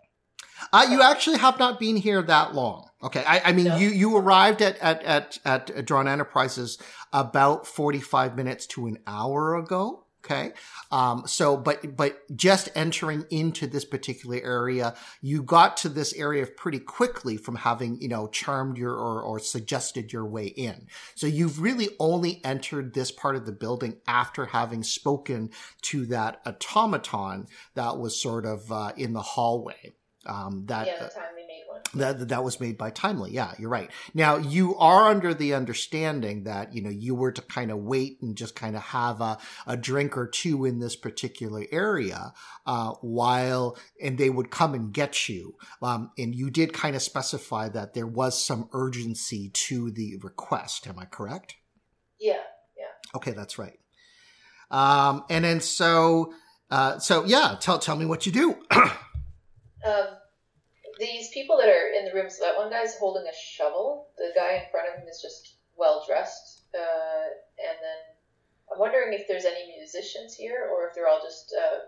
Uh, you actually have not been here that long. Okay. I, I mean, No. you, you arrived at, at, at, at Drawn Enterprises about 45 minutes to an hour ago. Okay. Um, so, but, but just entering into this particular area, you got to this area pretty quickly from having, you know, charmed your or, or suggested your way in. So you've really only entered this part of the building after having spoken to that automaton that was sort of, uh, in the hallway. Um, that, yeah, the time made one. that that was made by Timely. Yeah, you're right. Now you are under the understanding that you know you were to kind of wait and just kind of have a, a drink or two in this particular area uh, while and they would come and get you. Um, and you did kind of specify that there was some urgency to the request. Am I correct? Yeah. Yeah, Okay, that's right. Um, and then so uh, so yeah, tell tell me what you do. Um, these people that are in the room. So that one guy's holding a shovel. The guy in front of him is just well dressed. Uh, and then I'm wondering if there's any musicians here, or if they're all just uh,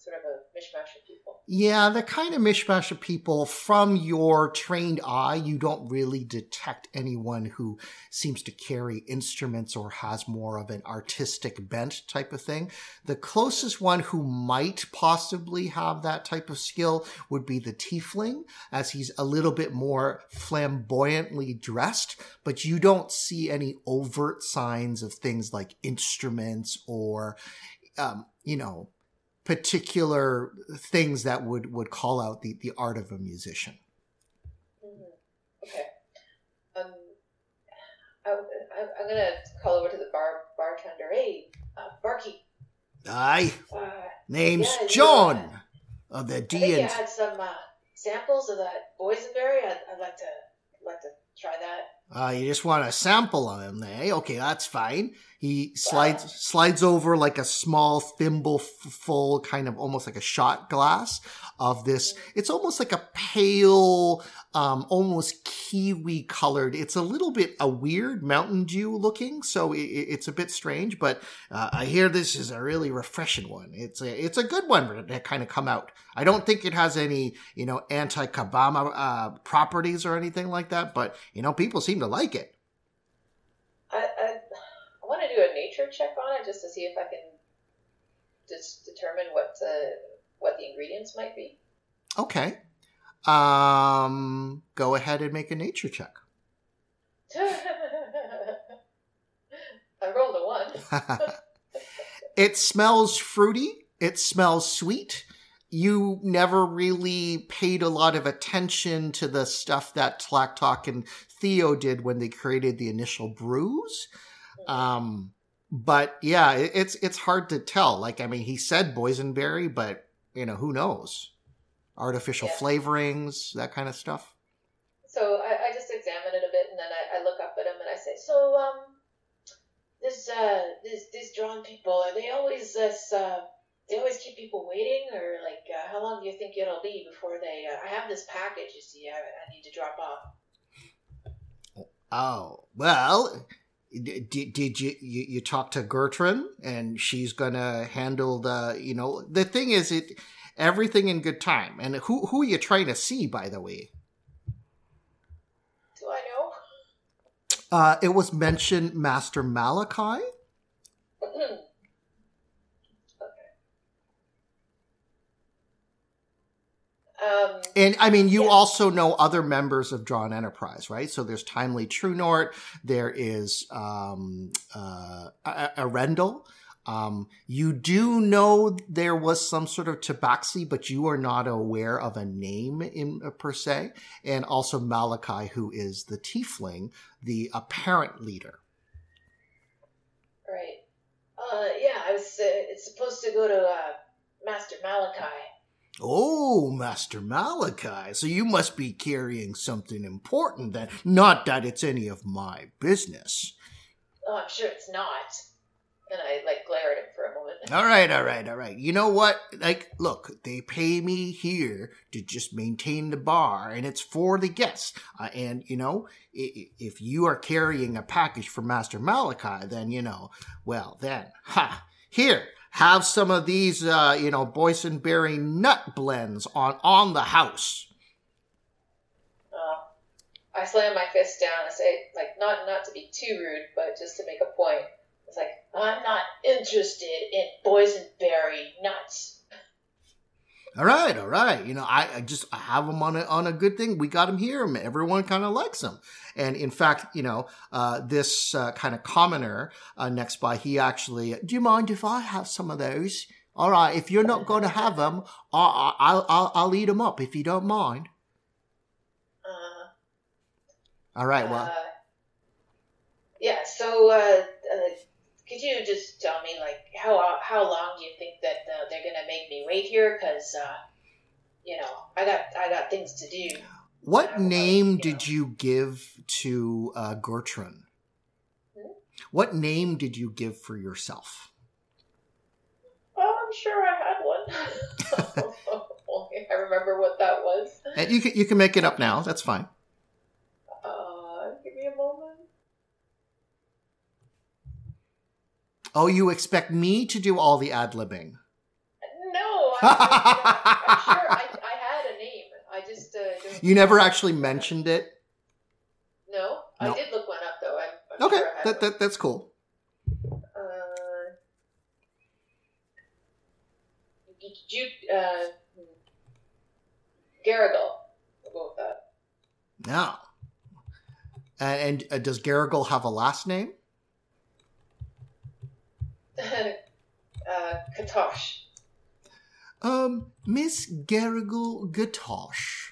sort of a mishmash of people. Yeah, the kind of mishmash of people from your trained eye, you don't really detect anyone who seems to carry instruments or has more of an artistic bent type of thing. The closest one who might possibly have that type of skill would be the tiefling, as he's a little bit more flamboyantly dressed, but you don't see any overt signs of things like instruments or, um, you know, particular things that would would call out the the art of a musician. hmm Okay. Um, I, I, I'm gonna call over to the bar bartender. Hey, uh, barkeep. Aye, Uh, name's Yeah, you, John of the I D think you had some uh, samples of that boysenberry. I'd, I'd like to like to try that. uh, you just want a sample of them eh? Okay, that's fine. He slides slides over like a small thimble full, kind of almost like a shot glass of this. It's almost like a pale, um, almost kiwi colored. It's a little bit a weird Mountain Dew looking, so it, it's a bit strange. But uh, I hear this is a really refreshing one. It's a it's a good one to kind of come out. I don't think it has any you know anti kabama uh, properties or anything like that, but you know people seem to like it. I, I, I want to do a nature check on it just to see if I can just determine what uh, what the ingredients might be. Okay. Um, go ahead and make a nature check. I rolled a one. it smells fruity. It smells sweet. You never really paid a lot of attention to the stuff that Tlaktok and Theo did when they created the initial brews. Um, but yeah, it's it's hard to tell. Like, I mean, he said boysenberry, but you know, who knows? Artificial Yeah. flavorings, that kind of stuff. So I, I just examine it a bit, and then I, I look up at him and I say, "So, um, this uh, this these drawn people are they always this uh, they always keep people waiting, or like uh, how long do you think it'll be before they? Uh, I have this package, you see, I, I need to drop off. Oh well, d- d- did you, you you talk to Gertrude and she's gonna handle the you know the thing is it everything in good time and who who are you trying to see by the way? Do I know? Uh, it was mentioned Master Malachi. okay. Um, And I mean, you Yeah. also know other members of Drawn Enterprise, right? So there's Timely True North. There is um, uh, A- A- Arendelle. Um, you do know there was some sort of tabaxi, but you are not aware of a name in uh, per se. And also Malachi, who is the tiefling, the apparent leader. right. Uh, yeah, I was. Uh, it's supposed to go to uh, Master Malachi. Oh, Master Malachi. So you must be carrying something important then. Not that it's any of my business. Oh, I'm sure it's not. And I like glare at him for a moment. All right, all right, all right. You know what? Like, look, they pay me here to just maintain the bar, and it's for the guests. Uh, and, you know, if you are carrying a package for Master Malachi, then, you know, well, then, ha, here, have some of these, uh, you know, boysenberry nut blends on, on the house. Uh, I slam my fist down and say, like, not not to be too rude, but just to make a point. It's like, I'm not interested in boysenberry nuts. All right, all right. You know, I, I just I have him on a on a good thing. We got him here. Everyone kind of likes him. And in fact, you know, uh, this uh, kind of commoner uh, next by, he actually, do you mind if I have some of those? All right, if you're not going to have them, I'll, I'll I'll I'll eat them up if you don't mind. Uh, All right, well, uh, yeah. So, uh, uh, could you just tell me, like, how how long do you think that uh, they're gonna make me wait here? Cause, uh, you know, I got I got things to do. what name did know. you give to uh, Gertrude? Hmm? What name did you give for yourself? Oh, I'm sure I had one. I remember what that was. And you can you can make it up now. That's fine. Uh, give me a moment. Oh, you expect me to do all the ad libbing? No, I'm, I'm sure I, I had a name. I just uh, You never actually mentioned it. No, No. I did look one up though. I'm, I'm Okay, sure that, that that's cool. Uh, Jude, uh, Garrigal. With that. No. And, and uh, does Garrigal have a last name? uh, Katosh. Um, Miss Garrigal Gatosh.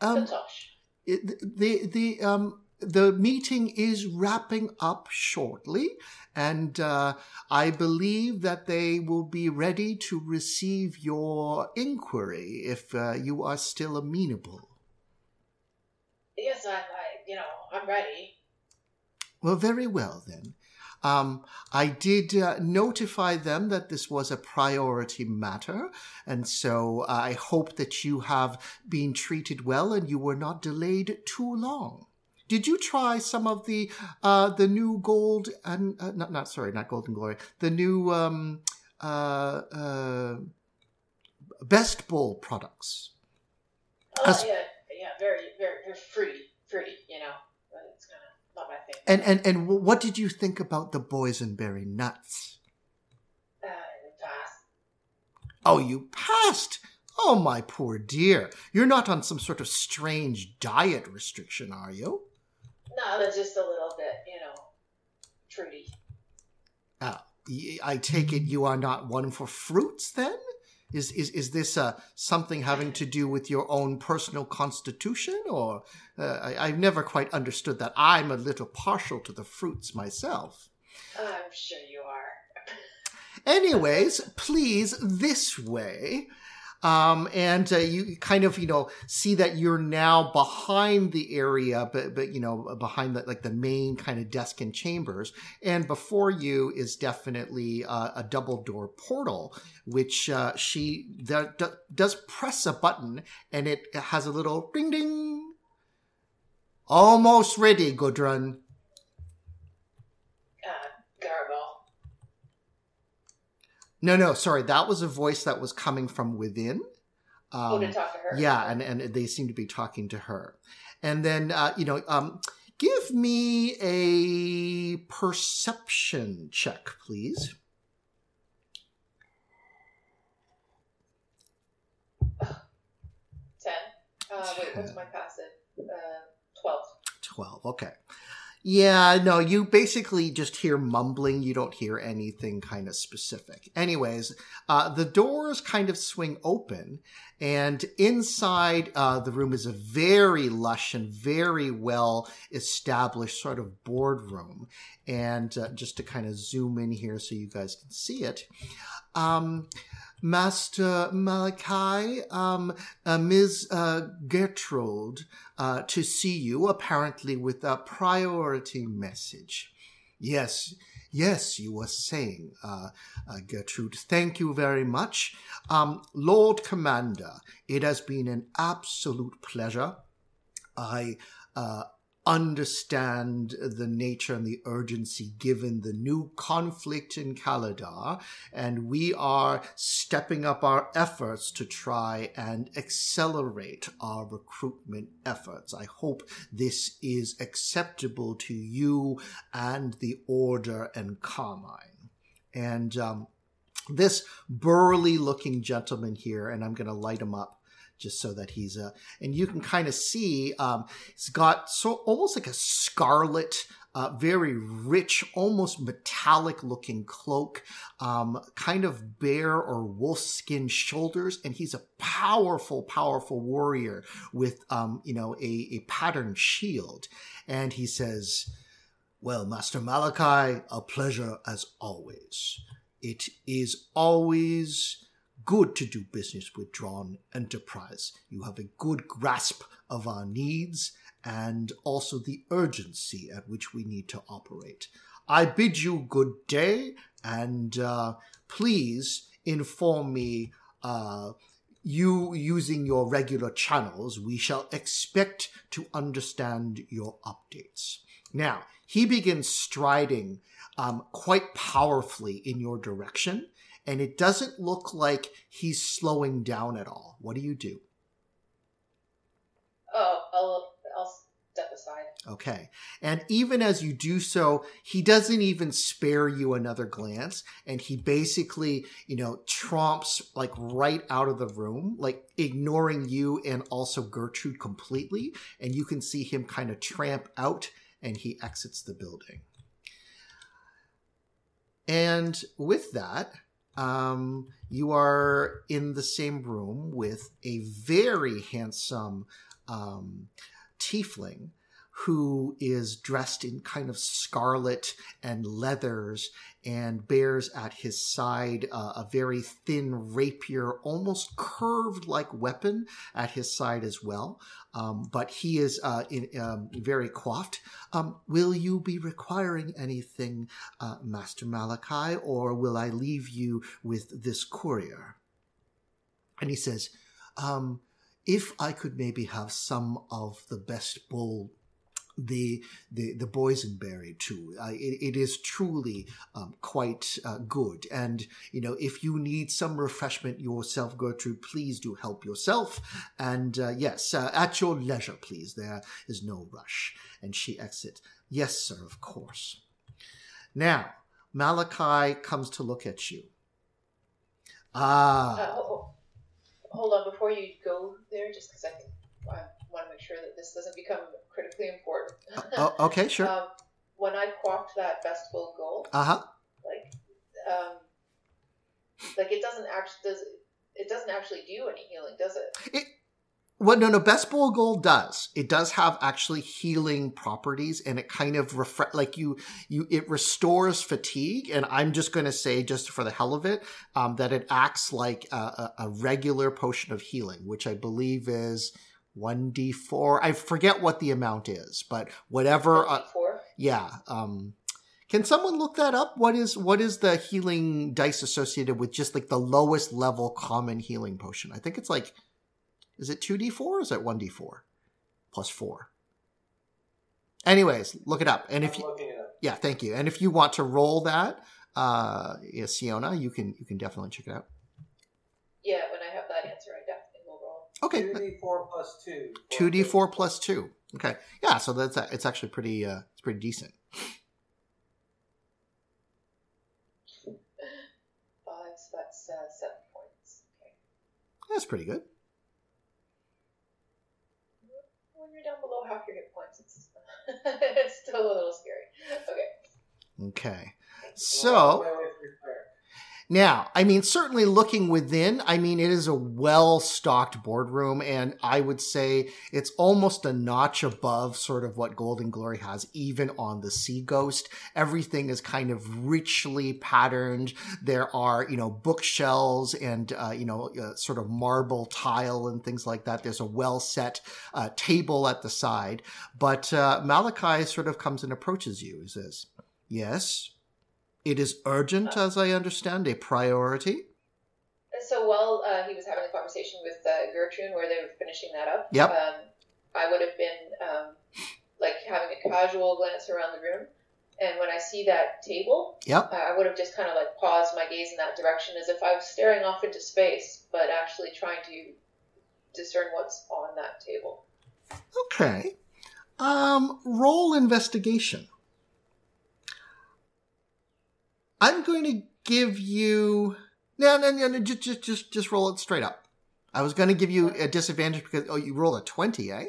Um, Katosh. the the um the meeting is wrapping up shortly, and uh, I believe that they will be ready to receive your inquiry if uh, you are still amenable. Yes, I'm. I, you know, I'm ready. Well, very well then. Um, I did uh, notify them that this was a priority matter, and so I hope that you have been treated well and you were not delayed too long. Did you try some of the uh, the new gold and uh, not not sorry not Gold and Glory the new um, uh, uh, best bowl products? Oh As- yeah, yeah, very, very, very fruity, fruity. You know, but it's kind of not my thing. And and and what did you think about the boysenberry nuts? uh. Oh, you passed. Oh, my poor dear. You're not on some sort of strange diet restriction, are you? No, that's just a little bit. You know, fruity. Y- I take it you are not one for fruits, then? Is is is this uh, something having to do with your own personal constitution, or uh, I, I've never quite understood that. I'm a little partial to the fruits myself. I'm sure you are. Anyways, please this way. Um, and uh, you kind of, you know, see that you're now behind the area, but, but you know, behind the, like the main kind of desk and chambers. And before you is definitely uh, a double door portal, which uh, she does press a button and it has a little ding ding. Almost ready, Gudrun. Uh, Gargle. No, no, sorry. That was a voice that was coming from within. Um, oh, to talk to her. Yeah, and, and they seem to be talking to her. And then, uh, you know, um, give me a perception check, please. Uh, wait, what's my passive? Uh, 12. 12. Okay. Yeah, no, you basically just hear mumbling. You don't hear anything kind of specific. Anyways, uh, the doors kind of swing open, and inside uh, the room is a very lush and very well established sort of boardroom. And uh, just to kind of zoom in here so you guys can see it. Um, Master Malachi, um, uh, Ms. Uh, Gertrude, uh, to see you, apparently with a priority message. Yes, yes, you were saying, uh, uh, Gertrude. Thank you very much. Um, Lord Commander, it has been an absolute pleasure. I uh, understand the nature and the urgency given the new conflict in Kaladar, and we are stepping up our efforts to try and accelerate our recruitment efforts. I hope this is acceptable to you and the Order and Carmine. And um, this burly looking gentleman here, and I'm going to light him up just so that he's a, and you can kind of see, um, he's got so almost like a scarlet, uh, very rich, almost metallic looking cloak, um, kind of bear or wolf skin shoulders. And he's a powerful, powerful warrior with, um, you know, a, a patterned shield. And he says, well, Master Malachi, a pleasure as always. It is always good to do business with Drawn Enterprise. You have a good grasp of our needs and also the urgency at which we need to operate. I bid you good day and uh, please inform me. Uh, you using your regular channels, we shall expect to understand your updates. Now, he begins striding um, quite powerfully in your direction, and it doesn't look like he's slowing down at all. What do you do? Oh, I'll, I'll step aside. Okay. And even as you do so, he doesn't even spare you another glance. And he basically, you know, tromps like right out of the room, like ignoring you and also Gertrude completely. And you can see him kind of tramp out and he exits the building. And with that, um, you are in the same room with a very handsome um, tiefling who is dressed in kind of scarlet and leathers and bears at his side uh, a very thin rapier, almost curved like weapon at his side as well. Um, but he is uh, in, um, very coiffed. Um, will you be requiring anything, uh, Master Malachi, or will I leave you with this courier? And he says, um, if I could maybe have some of the Best Bowl the the the boysenberry too. Uh, it, it is truly um, quite uh, good, and you know if you need some refreshment yourself, Gertrude, please do help yourself. And uh, yes, uh, at your leisure, please. There is no rush. And she exits. Yes, sir, of course. Now Malachi comes to look at you. Ah. Uh, hold, on, before you go there, just because I I want to make sure that this doesn't become critically important. oh, okay, sure. um, when I quaffed that best festival gold, Uh huh. like, um, like it doesn't actually does it doesn't actually do any healing, does it? It Well, no, no. Best Bowl Gold does. It does have actually healing properties, and it kind of refresh, like you, you. It restores fatigue, and I'm just going to say, just for the hell of it, um, that it acts like a, a regular potion of healing, which I believe is one d four. I forget what the amount is, but whatever. Uh, yeah. Um, can someone look that up? What is what is the healing dice associated with just like the lowest level common healing potion? I think it's like is it 2d4 or is it 1d4 plus 4? Anyways, look it up. And if you. Yeah, thank you. And if you want to roll that uh yeah, Siona, you can you can definitely check it out. Yeah, when I have that answer, I definitely will roll. Okay. 2d4 plus 2. 2d4 plus 2. Okay. Yeah, so that's it's actually pretty uh it's pretty decent. Five, so that's uh, seven points. Okay. That's pretty good. When you're down below half your hit points, it's it's still a little scary. Okay. Okay. So now, I mean, certainly looking within, I mean, it is a well stocked boardroom, and I would say it's almost a notch above sort of what Gold and Glory has, even on the Sea Ghost. Everything is kind of richly patterned. There are, you know, bookshelves and, uh, you know, uh, sort of marble tile and things like that. There's a well set uh, table at the side. But uh, Malachi sort of comes and approaches you. He says, Yes, it is urgent, as I understand, a priority. So while uh, he was having a conversation with uh, Gertrude, where they were finishing that up, Yep. um, I would have been um, like having a casual glance around the room, and when I see that table, Yep. uh, I would have just kind of like paused my gaze in that direction, as if I was staring off into space, but actually trying to discern what's on that table. Okay. Um, roll investigation. I'm going to give you no, no, no, no just, just, just, just roll it straight up. I was going to give you a disadvantage because oh, you rolled a twenty, eh?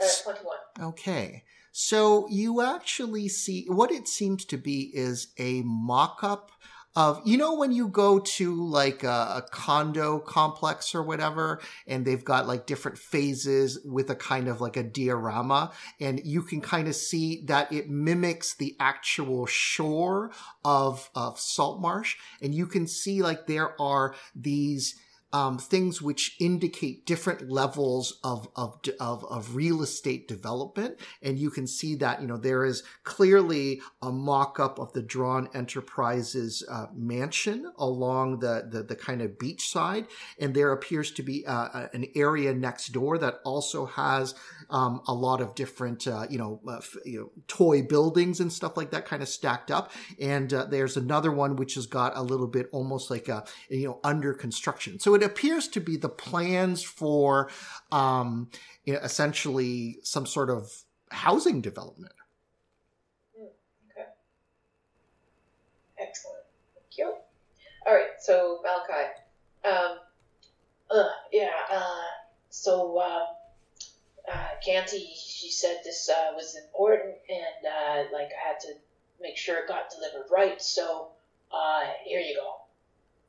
Uh, Twenty-one. Okay. So you actually see what it seems to be is a mock up of, you know, when you go to like a, a condo complex or whatever, and they've got like different phases with a kind of like a diorama, and you can kind of see that it mimics the actual shore of, of Saltmarsh. And you can see like there are these um, things which indicate different levels of, of of of real estate development, and you can see that you know there is clearly a mock-up of the Drawn Enterprises uh, mansion along the, the the kind of beach side, and there appears to be uh, an area next door that also has um, a lot of different uh, you know uh, f- you know toy buildings and stuff like that kind of stacked up, and uh, there's another one which has got a little bit almost like a you know under construction. So it appears to be the plans for um, you know, essentially some sort of housing development. Okay. Excellent. Thank you. All right. So Malachi. Um. Uh. Yeah. Uh. So. Uh. Canty. She said this uh, was important, and uh, like I had to make sure it got delivered right. So. Uh. Here you go.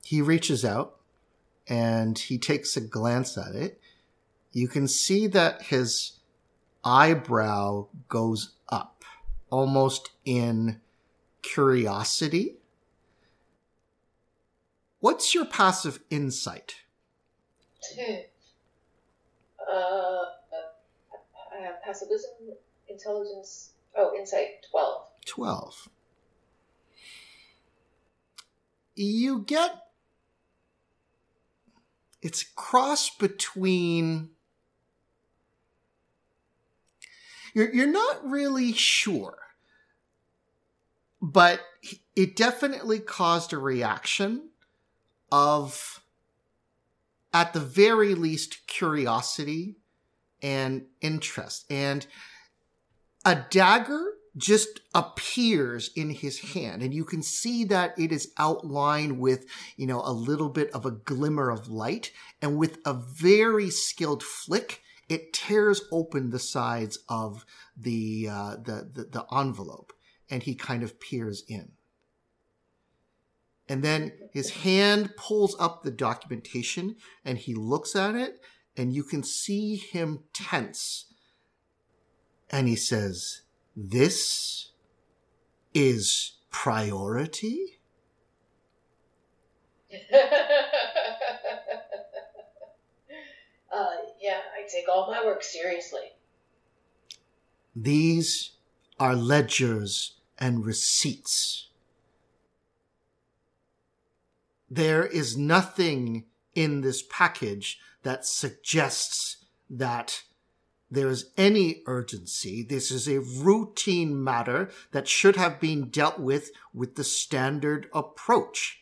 He reaches out and he takes a glance at it. You can see that his eyebrow goes up almost in curiosity. What's your passive insight? uh. I have pacifism, intelligence. Oh, insight twelve. 12. You get. It's cross between. You're, you're not really sure, but it definitely caused a reaction of, at the very least, curiosity and interest. And a dagger just appears in his hand and you can see that it is outlined with you know a little bit of a glimmer of light and with a very skilled flick it tears open the sides of the uh, the, the the envelope and he kind of peers in and then his hand pulls up the documentation and he looks at it and you can see him tense and he says, This is priority? uh, yeah, I take all my work seriously. These are ledgers and receipts. There is nothing in this package that suggests that there is any urgency. This is a routine matter that should have been dealt with with the standard approach.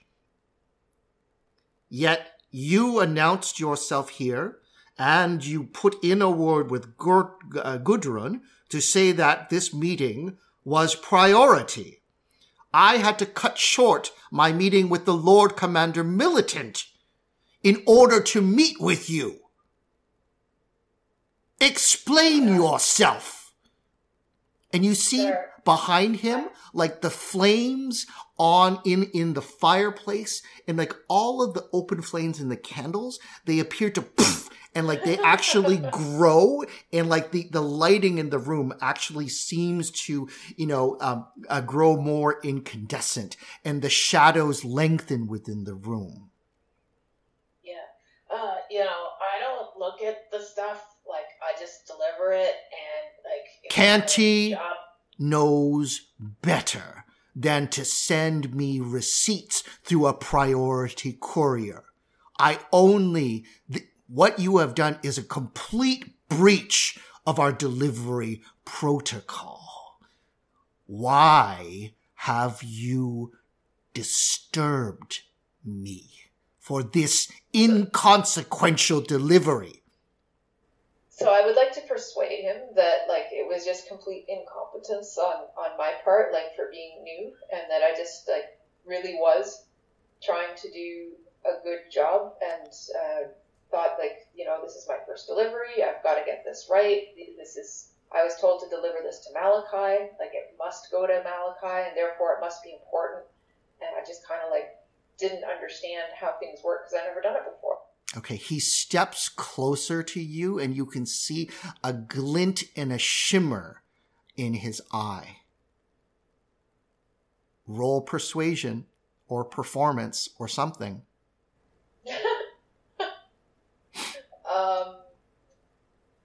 Yet you announced yourself here and you put in a word with uh, Gudrun to say that this meeting was priority. I had to cut short my meeting with the Lord Commander Militant in order to meet with you. Explain yourself. And you see behind him, like the flames on in in the fireplace, and like all of the open flames in the candles, they appear to poof, and like they actually grow, and like the the lighting in the room actually seems to you know um, uh, grow more incandescent, and the shadows lengthen within the room. You know, I don't look at the stuff like I just deliver it and like Canty knows better than to send me receipts through a priority courier. I only, th- what you have done is a complete breach of our delivery protocol. Why have you disturbed me for this inconsequential delivery? So I would like to persuade him that like it was just complete incompetence on on my part, like for being new, and that I just like really was trying to do a good job and uh, thought like you know this is my first delivery. I've got to get this right. This is I was told to deliver this to Malachi. Like it must go to Malachi, and therefore it must be important. And I just kind of like didn't understand how things work because I've never done it before. Okay, he steps closer to you, and you can see a glint and a shimmer in his eye. Roll persuasion or performance or something. um,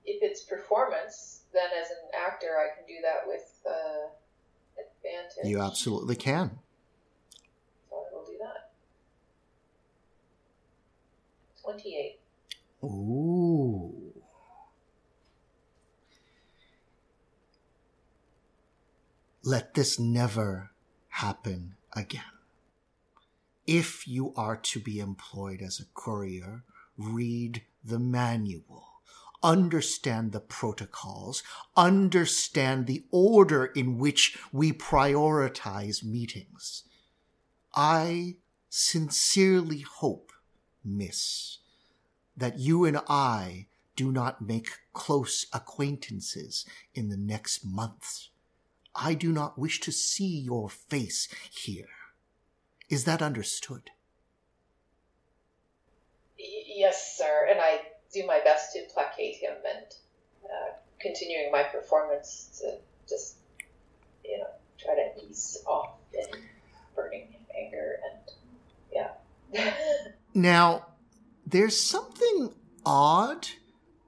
if it's performance, then as an actor, I can do that with uh, advantage. You absolutely can. 28. Ooh. Let this never happen again. If you are to be employed as a courier, read the manual understand the protocols, understand the order in which we prioritize meetings. I sincerely hope, Miss, that you and I do not make close acquaintances in the next months. I do not wish to see your face here. Is that understood? Y- yes, sir. And I do my best to placate him and uh, continuing my performance to just, you know, try to ease off any burning anger and yeah. Now, there's something odd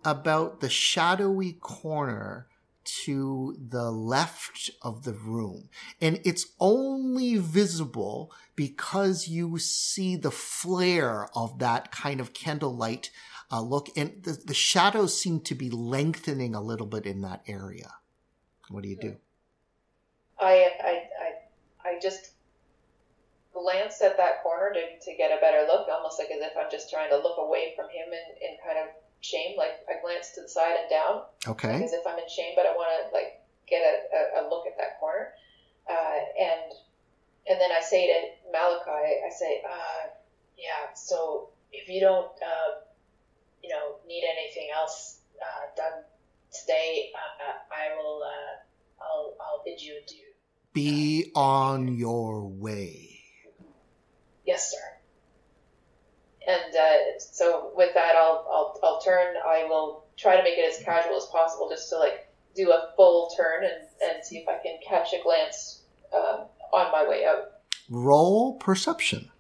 about the shadowy corner to the left of the room. And it's only visible because you see the flare of that kind of candlelight uh, look. And the, the shadows seem to be lengthening a little bit in that area. What do you do? I, I, I, I just glance at that corner to, to get a better look, almost like as if I'm just trying to look away from him in, in kind of shame. Like I glance to the side and down, Okay. as if I'm in shame, but I want to like get a, a, a look at that corner. Uh, and and then I say to Malachi, I say, uh, yeah, so if you don't, uh, you know, need anything else uh, done today, uh, I will, uh, I'll, I'll bid you adieu. Be on your way. Yes, sir. And uh, so with that, I'll, I'll I'll turn. I will try to make it as casual as possible, just to like do a full turn and, and see if I can catch a glance um, on my way out. Roll perception.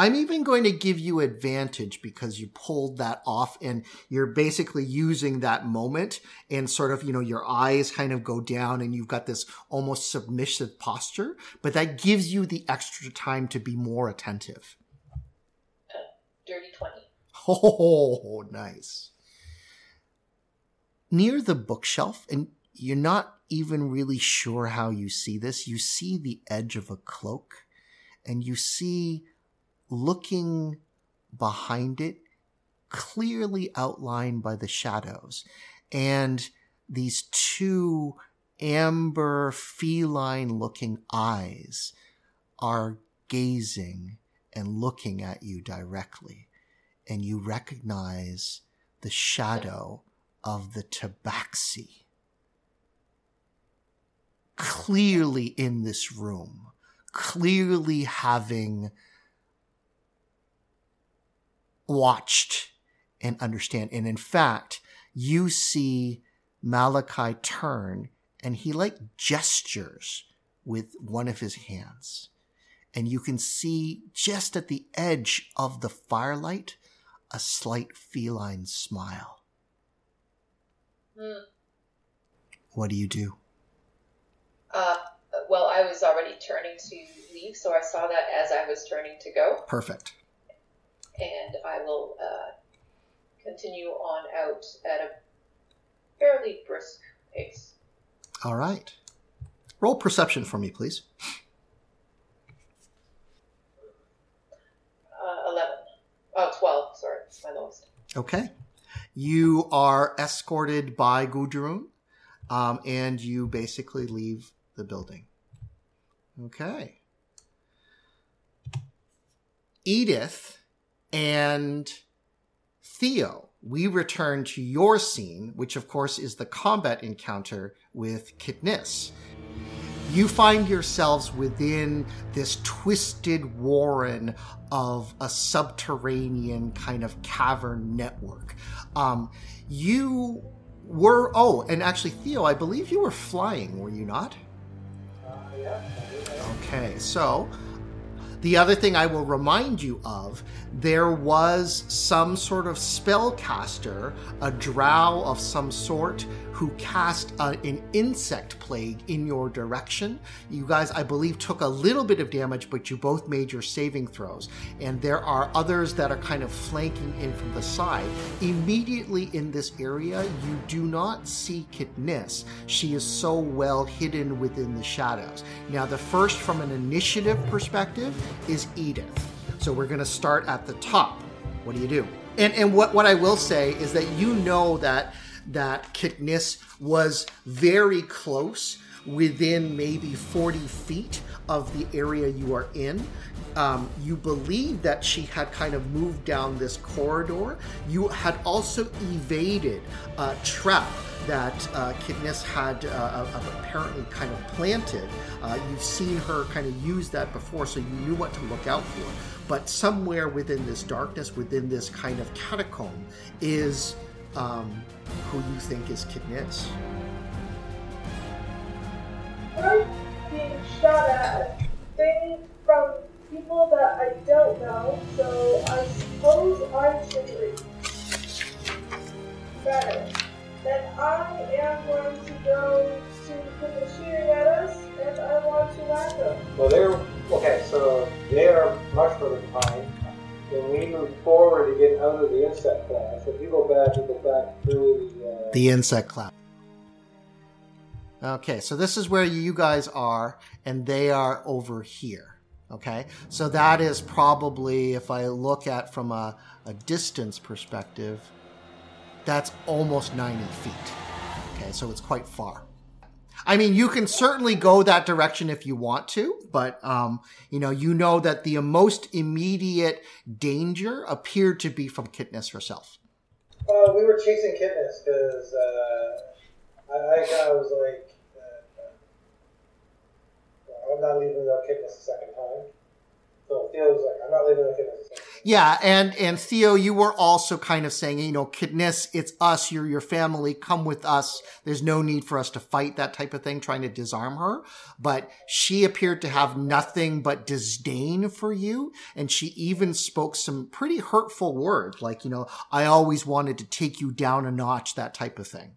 I'm even going to give you advantage because you pulled that off and you're basically using that moment and sort of, you know, your eyes kind of go down and you've got this almost submissive posture, but that gives you the extra time to be more attentive. Uh, dirty twenty. Oh, nice. Near the bookshelf, and you're not even really sure how you see this, you see the edge of a cloak, and you see looking behind it, clearly outlined by the shadows, and these two amber feline looking eyes are gazing and looking at you directly and you recognize the shadow of the tabaxi. Clearly in this room, clearly having watched and understand. And in fact, you see Malachi turn and he like gestures with one of his hands. And you can see just at the edge of the firelight a slight feline smile. Hmm. What do you do? Uh, well, I was already turning to leave, so I saw that as I was turning to go, Perfect. And I will uh, continue on out at a fairly brisk pace. All right. Roll perception for me, please. Uh, 11. Oh, 12, sorry, it's my lowest. Okay. You are escorted by Gudrun, um, and you basically leave the building. Okay. Edith and Theo, we return to your scene, which of course is the combat encounter with Kitnis. You find yourselves within this twisted warren of a subterranean kind of cavern network. Um, you were, oh, and actually, Theo, I believe you were flying, were you not? Okay, so the other thing I will remind you of, there was some sort of spellcaster, a drow of some sort, who cast a, an insect plague in your direction. You guys, I believe, took a little bit of damage, but you both made your saving throws. And there are others that are kind of flanking in from the side. Immediately in this area, you do not see Kitnis. She is so well hidden within the shadows. Now, the first from an initiative perspective is Edith. So we're going to start at the top. What do you do? And and what what I will say is that you know that that Kitnis was very close within maybe 40 feet of the area you are in. Um, you believe that she had kind of moved down this corridor. You had also evaded a trap that uh, Kitnis had uh, apparently kind of planted. Uh, you've seen her kind of use that before, so you knew what to look out for. But somewhere within this darkness, within this kind of catacomb, is um, who you think is Kitnis. I'm being shot at. Things from people that I don't know, so I suppose I should leave. Better. Then I am going to go to the shooting at us, and I want to whack them. Well, they're okay. So they are much further behind. When we move forward to get out of the insect class, if you go back, you go back through the. Uh, The insect cloud. Okay, so this is where you guys are, and they are over here. Okay, so that is probably, if I look at from a, a distance perspective, that's almost 90 feet. Okay, so it's quite far. I mean, you can certainly go that direction if you want to, but um, you know, you know that the most immediate danger appeared to be from Kitness herself. Uh, we were chasing Kitness because uh, I, I, I was like, uh, uh, I'm not leaving without Kitness a second time. Yeah, and and Theo, you were also kind of saying, you know, Kidness, it's us, you're your family, come with us. There's no need for us to fight that type of thing, trying to disarm her. But she appeared to have nothing but disdain for you, and she even spoke some pretty hurtful words, like, you know, I always wanted to take you down a notch, that type of thing.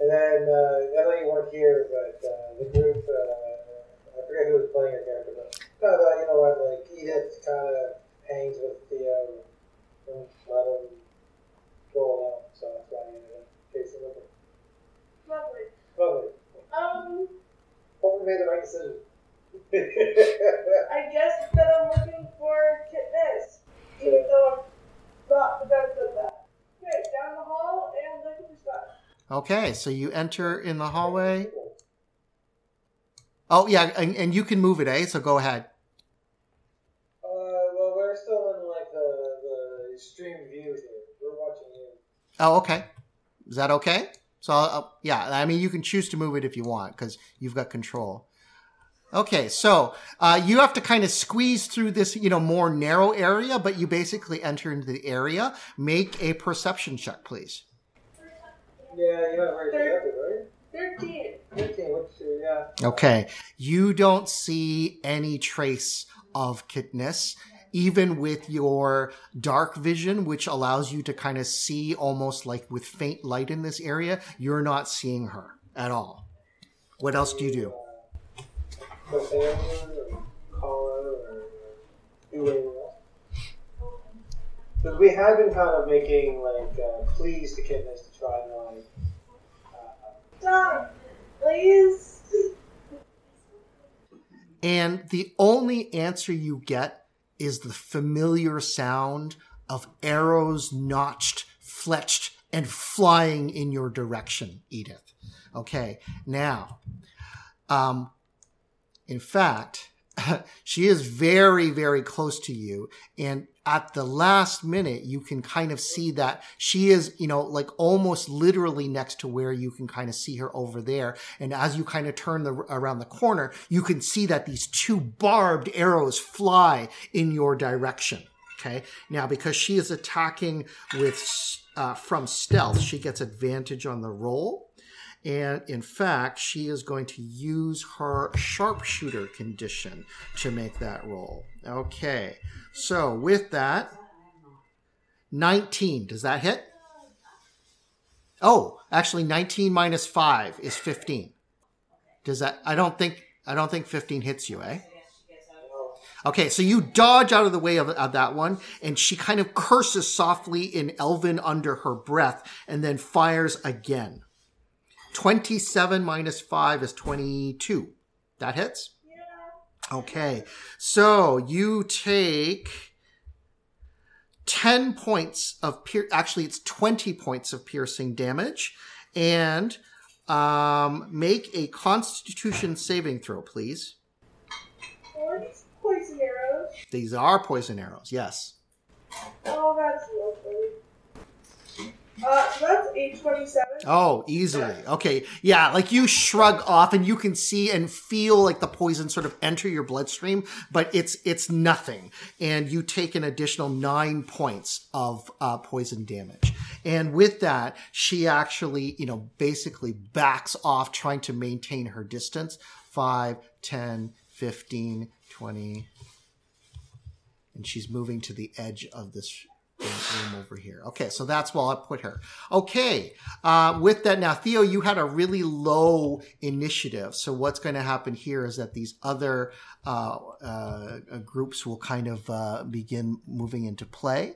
And then uh, I know you weren't here, but uh, the group, uh, I forget who was playing your character, but no, no, you know what, like Edith kind of hangs with Theo and let him go alone, so that's why I ended up chasing with him. Lovely. Lovely. Um, Hope we made the right decision. I guess that I'm looking for Kitness, even though I'm not the best at that. Okay, down the hall and looking for stuff. Okay, so you enter in the hallway. Oh, yeah, and, and you can move it, eh? So go ahead. Uh, well, we're still in like the the extreme view here. We're watching you. Oh, okay. Is that okay? So, uh, yeah, I mean, you can choose to move it if you want because you've got control. Okay, so uh, you have to kind of squeeze through this, you know, more narrow area, but you basically enter into the area. Make a perception check, please. Yeah, you have very Thir- perceptive, 13. right? 15, which, uh, yeah. Okay, you don't see any trace of Kitness, even with your dark vision, which allows you to kind of see almost like with faint light in this area. You're not seeing her at all. What else do you do? Because we have been kind of making like uh, pleas to Kidness to try and like. Uh, please. And the only answer you get is the familiar sound of arrows notched, fletched, and flying in your direction, Edith. Okay, now, um, in fact, she is very, very close to you. And at the last minute, you can kind of see that she is, you know, like almost literally next to where you can kind of see her over there. And as you kind of turn the, around the corner, you can see that these two barbed arrows fly in your direction. Okay. Now, because she is attacking with, uh, from stealth, she gets advantage on the roll. And in fact, she is going to use her sharpshooter condition to make that roll. Okay. So with that, 19. Does that hit? Oh, actually 19 minus 5 is 15. Does that I don't think I don't think 15 hits you, eh? Okay, so you dodge out of the way of, of that one, and she kind of curses softly in Elven under her breath, and then fires again. 27 minus 5 is 22. That hits? Yeah. Okay. So you take 10 points of pier- actually it's 20 points of piercing damage and um, make a constitution saving throw, please. Are these poison arrows? These are poison arrows, yes. Oh, that's lovely. Uh, that's 827. Oh, easily. Okay. Yeah, like you shrug off and you can see and feel like the poison sort of enter your bloodstream, but it's it's nothing. And you take an additional 9 points of uh, poison damage. And with that, she actually, you know, basically backs off trying to maintain her distance. 5, 10, 15, 20 and she's moving to the edge of this room over here. Okay, so that's where I put her. Okay, uh, with that now, Theo, you had a really low initiative. So what's going to happen here is that these other uh, uh, groups will kind of uh, begin moving into play,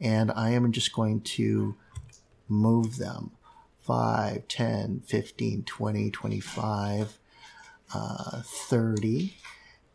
and I am just going to move them 5, 10, 15, 20, 25, uh, 30.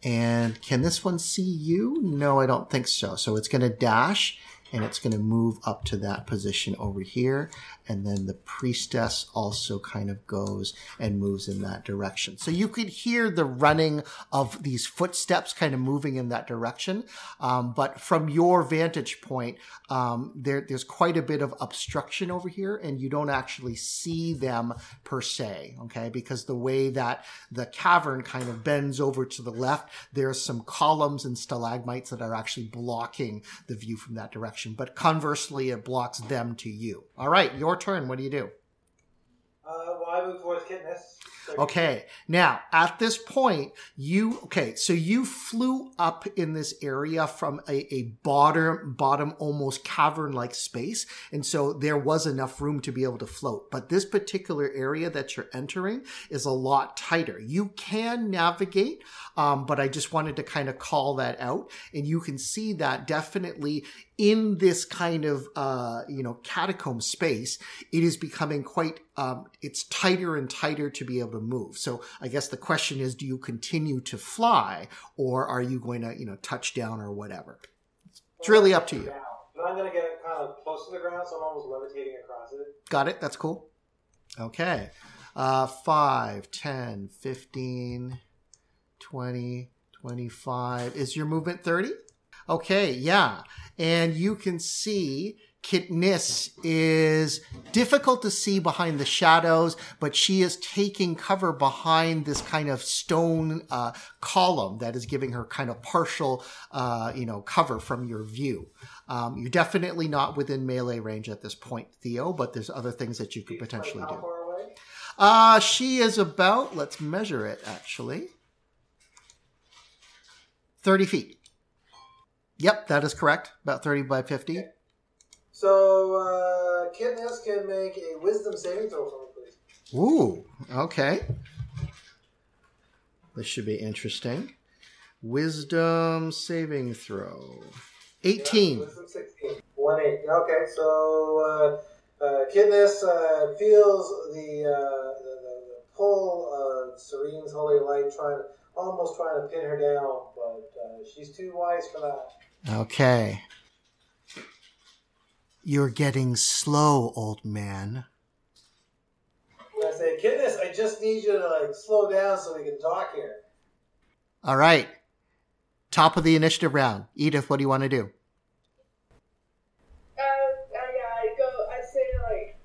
And can this one see you? No, I don't think so. So it's going to dash and it's going to move up to that position over here. And then the priestess also kind of goes and moves in that direction. So you could hear the running of these footsteps kind of moving in that direction. Um, but from your vantage point, um, there, there's quite a bit of obstruction over here and you don't actually see them per se. Okay. Because the way that the cavern kind of bends over to the left, there's some columns and stalagmites that are actually blocking the view from that direction. But conversely, it blocks them to you. All right. Your turn. What do you do? uh, well, I move towards Kidness. So- Okay. Now, at this point, you, okay, so you flew up in this area from a, a bottom, bottom almost cavern like space. And so there was enough room to be able to float. But this particular area that you're entering is a lot tighter. You can navigate, um, but I just wanted to kind of call that out. And you can see that definitely in this kind of uh, you know catacomb space, it is becoming quite um, it's tighter and tighter to be able to move. So I guess the question is, do you continue to fly, or are you going to you know touch down or whatever? It's really up to you. I'm going to get it kind of close to the ground, so I'm almost levitating across it. Got it? That's cool. Okay. Uh, 5, 10, 15, 20, 25. Is your movement 30? Okay, yeah. And you can see Kitniss is difficult to see behind the shadows, but she is taking cover behind this kind of stone uh, column that is giving her kind of partial, uh, you know, cover from your view. Um, you're definitely not within melee range at this point, Theo, but there's other things that you could potentially do. Uh, she is about, let's measure it actually, 30 feet. Yep, that is correct. About 30 by 50. So, uh, Kitness can make a wisdom saving throw for me, please. Ooh, okay. This should be interesting. Wisdom saving throw. 18. Wisdom 16. 1 8. Okay, so uh, uh, Kitness uh, feels the, uh, the, the, the pull of Serene's holy light, trying almost trying to pin her down, but uh, she's too wise for that. Okay. You're getting slow, old man. And I say, Kitness, I just need you to like slow down so we can talk here. All right. Top of the initiative round. Edith, what do you want to do? Um, I, yeah, I go, I say like,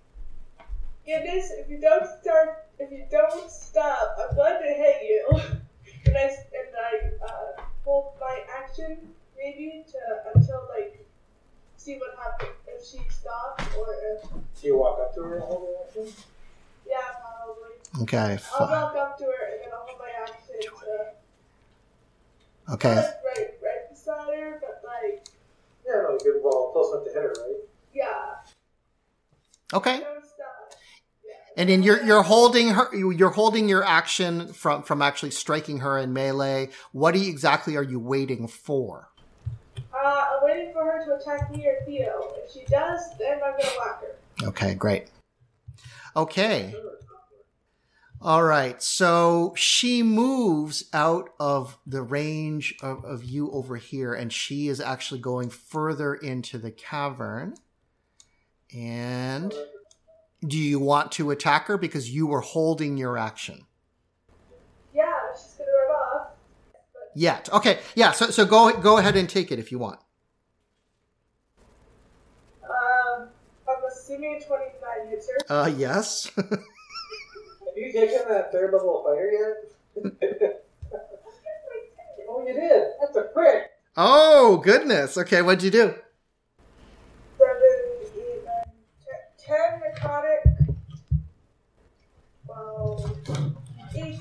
goodness, if you don't start, if you don't stop, I'm going to hit you. and I, and I, uh, hold my action, maybe, to, uh, until, like, see what happens, if she stops, or if, So you walk up to her and hold her action? yeah, probably. Okay. I'll fi- walk up to her, and then I'll hold my action to, Okay. like, right, right beside her, but, like, Yeah, no, you could roll close enough to hit her, right? yeah, Okay. don't stop. Yeah. And then you're you're holding her. You're holding your action from from actually striking her in melee. What you, exactly are you waiting for? Uh, I'm waiting for her to attack me or Theo. If she does, then I'm gonna block her. Okay, great. Okay. All right. So she moves out of the range of, of you over here, and she is actually going further into the cavern. And do you want to attack her because you were holding your action? Yeah, she's gonna run off. Yet. Okay. Yeah. So so go go ahead and take it if you want. Um, I'm assuming 29 hits her. Uh yes. Have you taken that third level fire yet? oh, you did. That's a crit. oh goodness. Okay. What'd you do? 7, 8, 9, 10, 10 necrotic. Well, 18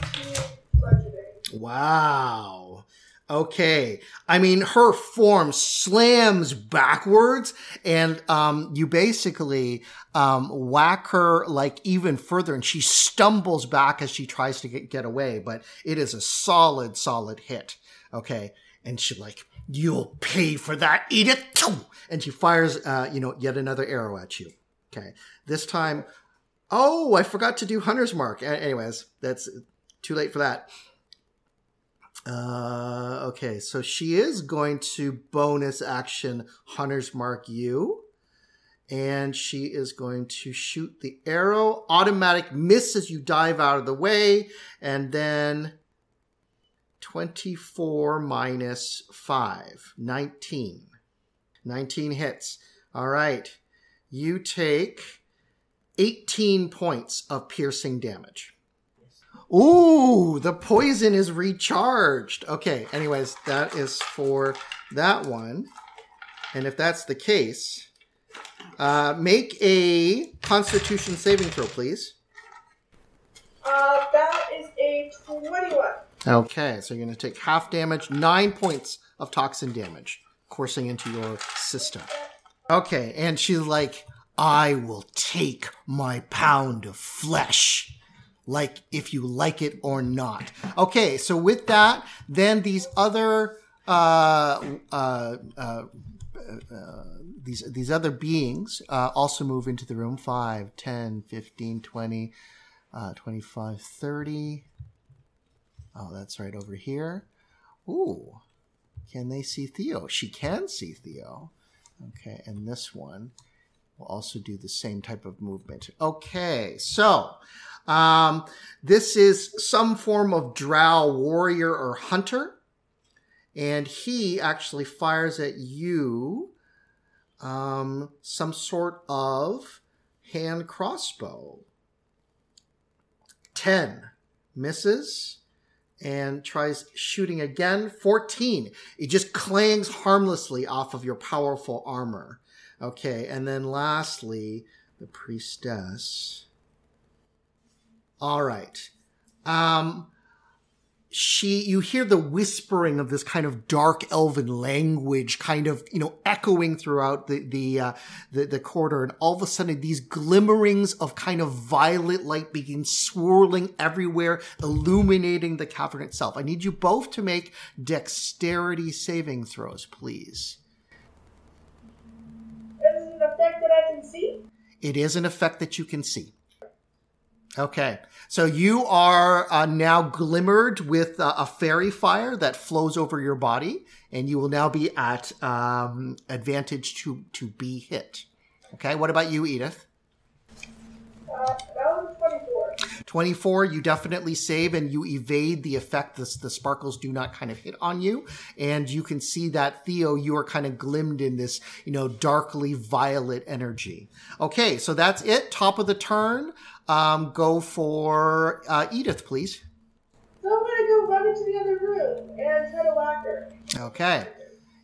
bludgeoning. Wow. Okay. I mean, her form slams backwards and, um, you basically, um, whack her like even further and she stumbles back as she tries to get, get away, but it is a solid, solid hit. Okay. And she like, you'll pay for that, Edith. And she fires, uh, you know, yet another arrow at you. Okay. This time, oh, I forgot to do Hunter's Mark. Anyways, that's too late for that. Uh, okay, so she is going to bonus action Hunter's Mark you. And she is going to shoot the arrow. Automatic miss as you dive out of the way. And then 24 minus 5. 19. 19 hits. All right. You take 18 points of piercing damage. Ooh, the poison is recharged. Okay, anyways, that is for that one. And if that's the case, uh, make a constitution saving throw, please. Uh, that is a 21. Okay, so you're going to take half damage, nine points of toxin damage coursing into your system. Okay, and she's like, I will take my pound of flesh. Like if you like it or not. Okay, so with that, then these other uh, uh, uh, uh, these these other beings uh, also move into the room 5 10 15 20 uh, 25 30 oh that's right over here ooh can they see theo she can see theo okay and this one will also do the same type of movement okay so um, this is some form of drow warrior or hunter and he actually fires at you um, some sort of hand crossbow. 10 misses and tries shooting again. 14. It just clangs harmlessly off of your powerful armor. Okay, and then lastly, the priestess. All right. Um, she you hear the whispering of this kind of dark elven language kind of you know echoing throughout the the uh, the, the corridor. And all of a sudden these glimmerings of kind of violet light begin swirling everywhere illuminating the cavern itself. I need you both to make dexterity saving throws please. This is an effect that I can see. it is an effect that you can see Okay, so you are uh, now glimmered with uh, a fairy fire that flows over your body, and you will now be at um, advantage to to be hit. Okay, what about you, Edith? Uh, that was 24. 24, you definitely save and you evade the effect. The, the sparkles do not kind of hit on you. And you can see that, Theo, you are kind of glimmed in this, you know, darkly violet energy. Okay, so that's it. Top of the turn. Um, go for uh, Edith, please. So I'm gonna go run into the other room and try to whack her. Okay.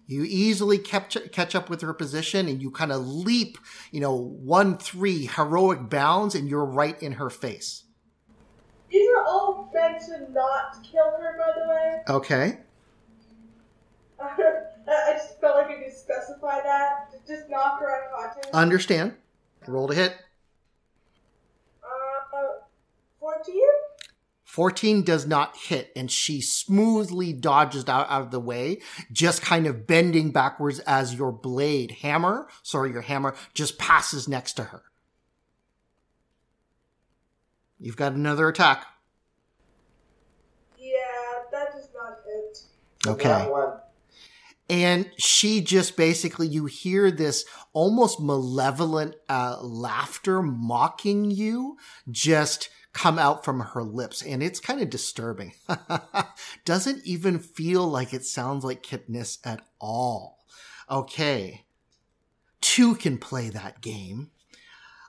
You easily catch, catch up with her position and you kind of leap, you know, one, three heroic bounds and you're right in her face. These are all meant to not kill her, by the way. Okay. I I just felt like I could specify that. Just knock her unconscious. Understand. Roll to hit. Uh, 14? 14 does not hit and she smoothly dodges out, out of the way, just kind of bending backwards as your blade hammer, sorry, your hammer just passes next to her. You've got another attack. Yeah, that does not hit. Okay. And she just basically, you hear this almost malevolent uh, laughter mocking you just come out from her lips. And it's kind of disturbing. Doesn't even feel like it sounds like Kitness at all. Okay. Two can play that game.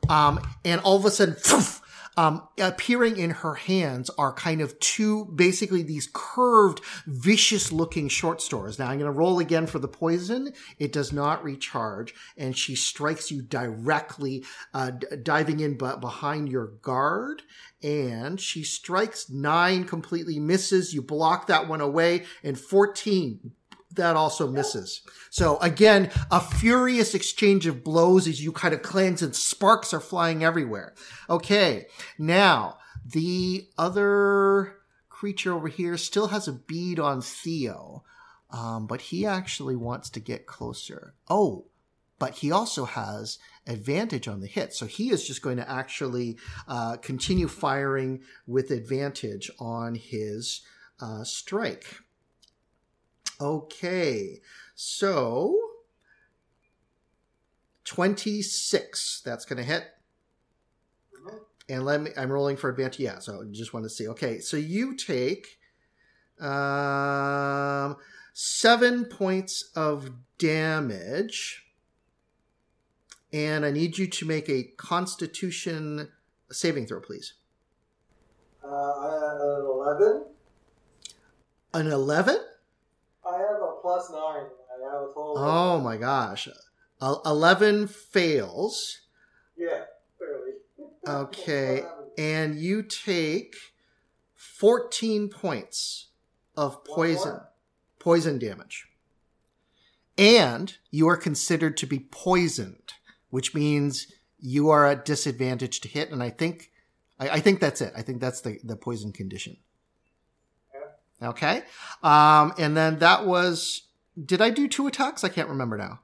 Um, and all of a sudden, um, appearing in her hands are kind of two, basically these curved, vicious looking short stores. Now I'm going to roll again for the poison. It does not recharge and she strikes you directly, uh, d- diving in b- behind your guard and she strikes nine, completely misses. You block that one away and 14 that also misses. So again, a furious exchange of blows as you kind of cleanse and sparks are flying everywhere. Okay. Now the other creature over here still has a bead on Theo. Um, but he actually wants to get closer. Oh, but he also has advantage on the hit. So he is just going to actually uh, continue firing with advantage on his uh, strike. Okay, so 26. That's going to hit. And let me, I'm rolling for advantage. Yeah, so I just want to see. Okay, so you take um, seven points of damage. And I need you to make a constitution saving throw, please. Uh, I have an 11. An 11? I have a plus 9. I have a total. Oh my gosh. Uh, 11 fails. Yeah, barely. Okay. And you take 14 points of poison poison damage. And you are considered to be poisoned, which means you are at disadvantage to hit. And I think, I, I think that's it. I think that's the, the poison condition. Okay. Um, and then that was, did I do two attacks? I can't remember now.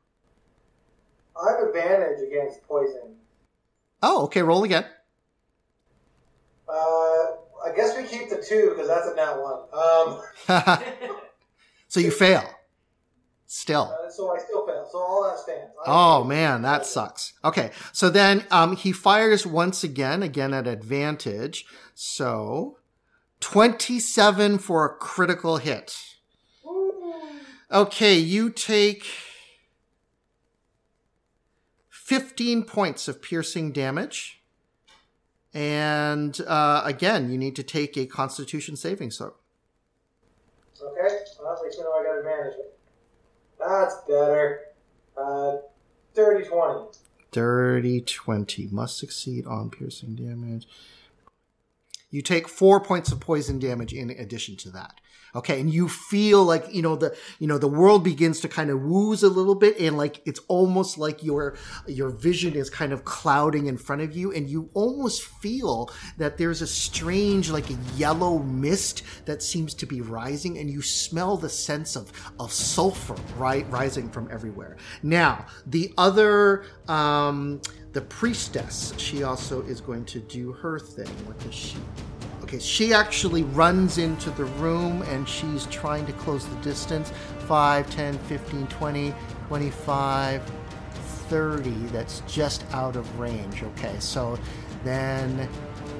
I have advantage against poison. Oh, okay. Roll again. Uh, I guess we keep the two because that's a nat one. Um, so you fail. Still. uh, so I still fail. So all that stands. I Oh man, that sucks. Okay, so then um, he fires once again, again at advantage. So twenty-seven for a critical hit. Okay, you take 15 points of piercing damage. And uh, again, you need to take a constitution saving throw. Okay, well, at least you know I got advantage. That's better. Uh, dirty 20. Dirty 20. Must succeed on piercing damage. You take four points of poison damage in addition to that. Okay. And you feel like, you know, the, you know, the world begins to kind of wooze a little bit and like, it's almost like your, your vision is kind of clouding in front of you. And you almost feel that there's a strange, like a yellow mist that seems to be rising and you smell the sense of, of sulfur, right? Rising from everywhere. Now, the other, um, the priestess, she also is going to do her thing. What does she? Okay, she actually runs into the room and she's trying to close the distance 5, 10, 15, 20, 25, 30. That's just out of range. Okay, so then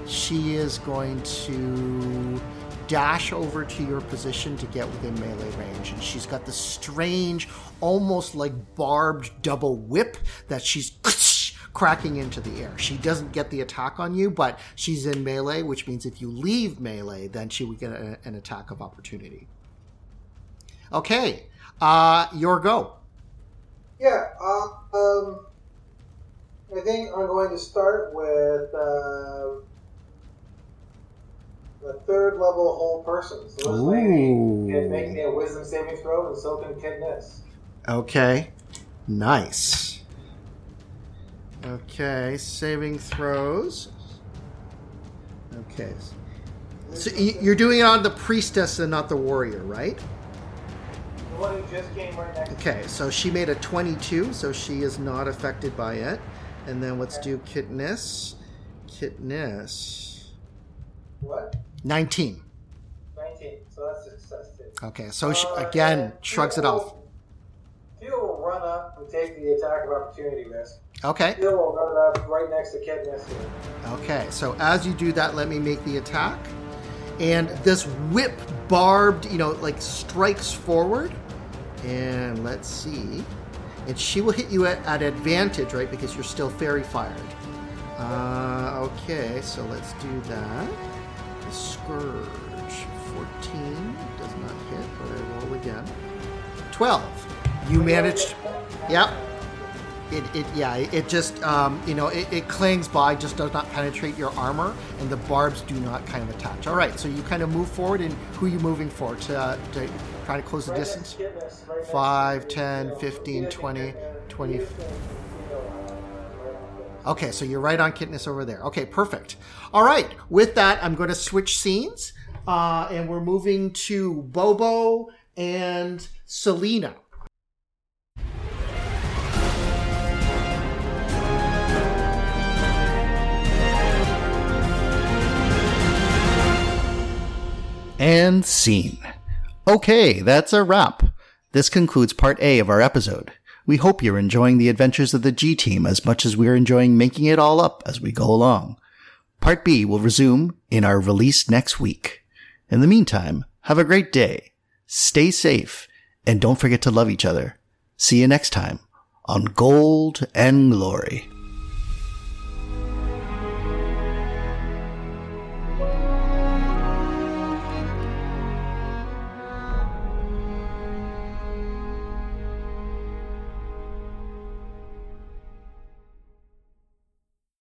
she is going to dash over to your position to get within melee range. And she's got this strange, almost like barbed double whip that she's cracking into the air. She doesn't get the attack on you, but she's in melee, which means if you leave melee, then she would get a, an attack of opportunity. Okay, uh, your go. Yeah, uh, um, I think I'm going to start with uh, the third level hold person. So this lady can make me a wisdom saving throw, and so can Kidness. Okay, nice. Okay, saving throws. Okay. So y- you're doing it on the priestess and not the warrior, right? The one who just came right next. Okay, so she made a 22, so she is not affected by it. And then let's do Kitness. Kitness. What? 19. 19. So that's success too. Okay, so she, Uh, again, shrugs it off. will- Theo will run up and take the attack of opportunity risk. Okay, Theo will run up right next to Kidness okay, so as you do that, let me make the attack. And this whip barbed, you know, like strikes forward. And let's see. And she will hit you at, at advantage, right? Because you're still fairy fired. Uh, okay, so let's do that. The Scourge. 14 does not hit, but I roll again. 12. You managed. Yep. It, it yeah it just um, you know it, it clings by just does not penetrate your armor and the barbs do not kind of attach all right so you kind of move forward and who are you moving for to, uh, to try to close the distance to Kidness, right next to 5 10 15 20 uh, 20 Theo can, you know, uh, right on Kidness. Okay, so you're right on Kitness over there. Okay, perfect. All right, with that, I'm going to switch scenes, uh, and we're moving to Bobo and Selena. And scene. Okay, that's a wrap. This concludes part A of our episode. We hope you're enjoying the adventures of the G Team as much as we're enjoying making it all up as we go along. Part B will resume in our release next week. In the meantime, have a great day, stay safe, and don't forget to love each other. See you next time on Gold and Glory.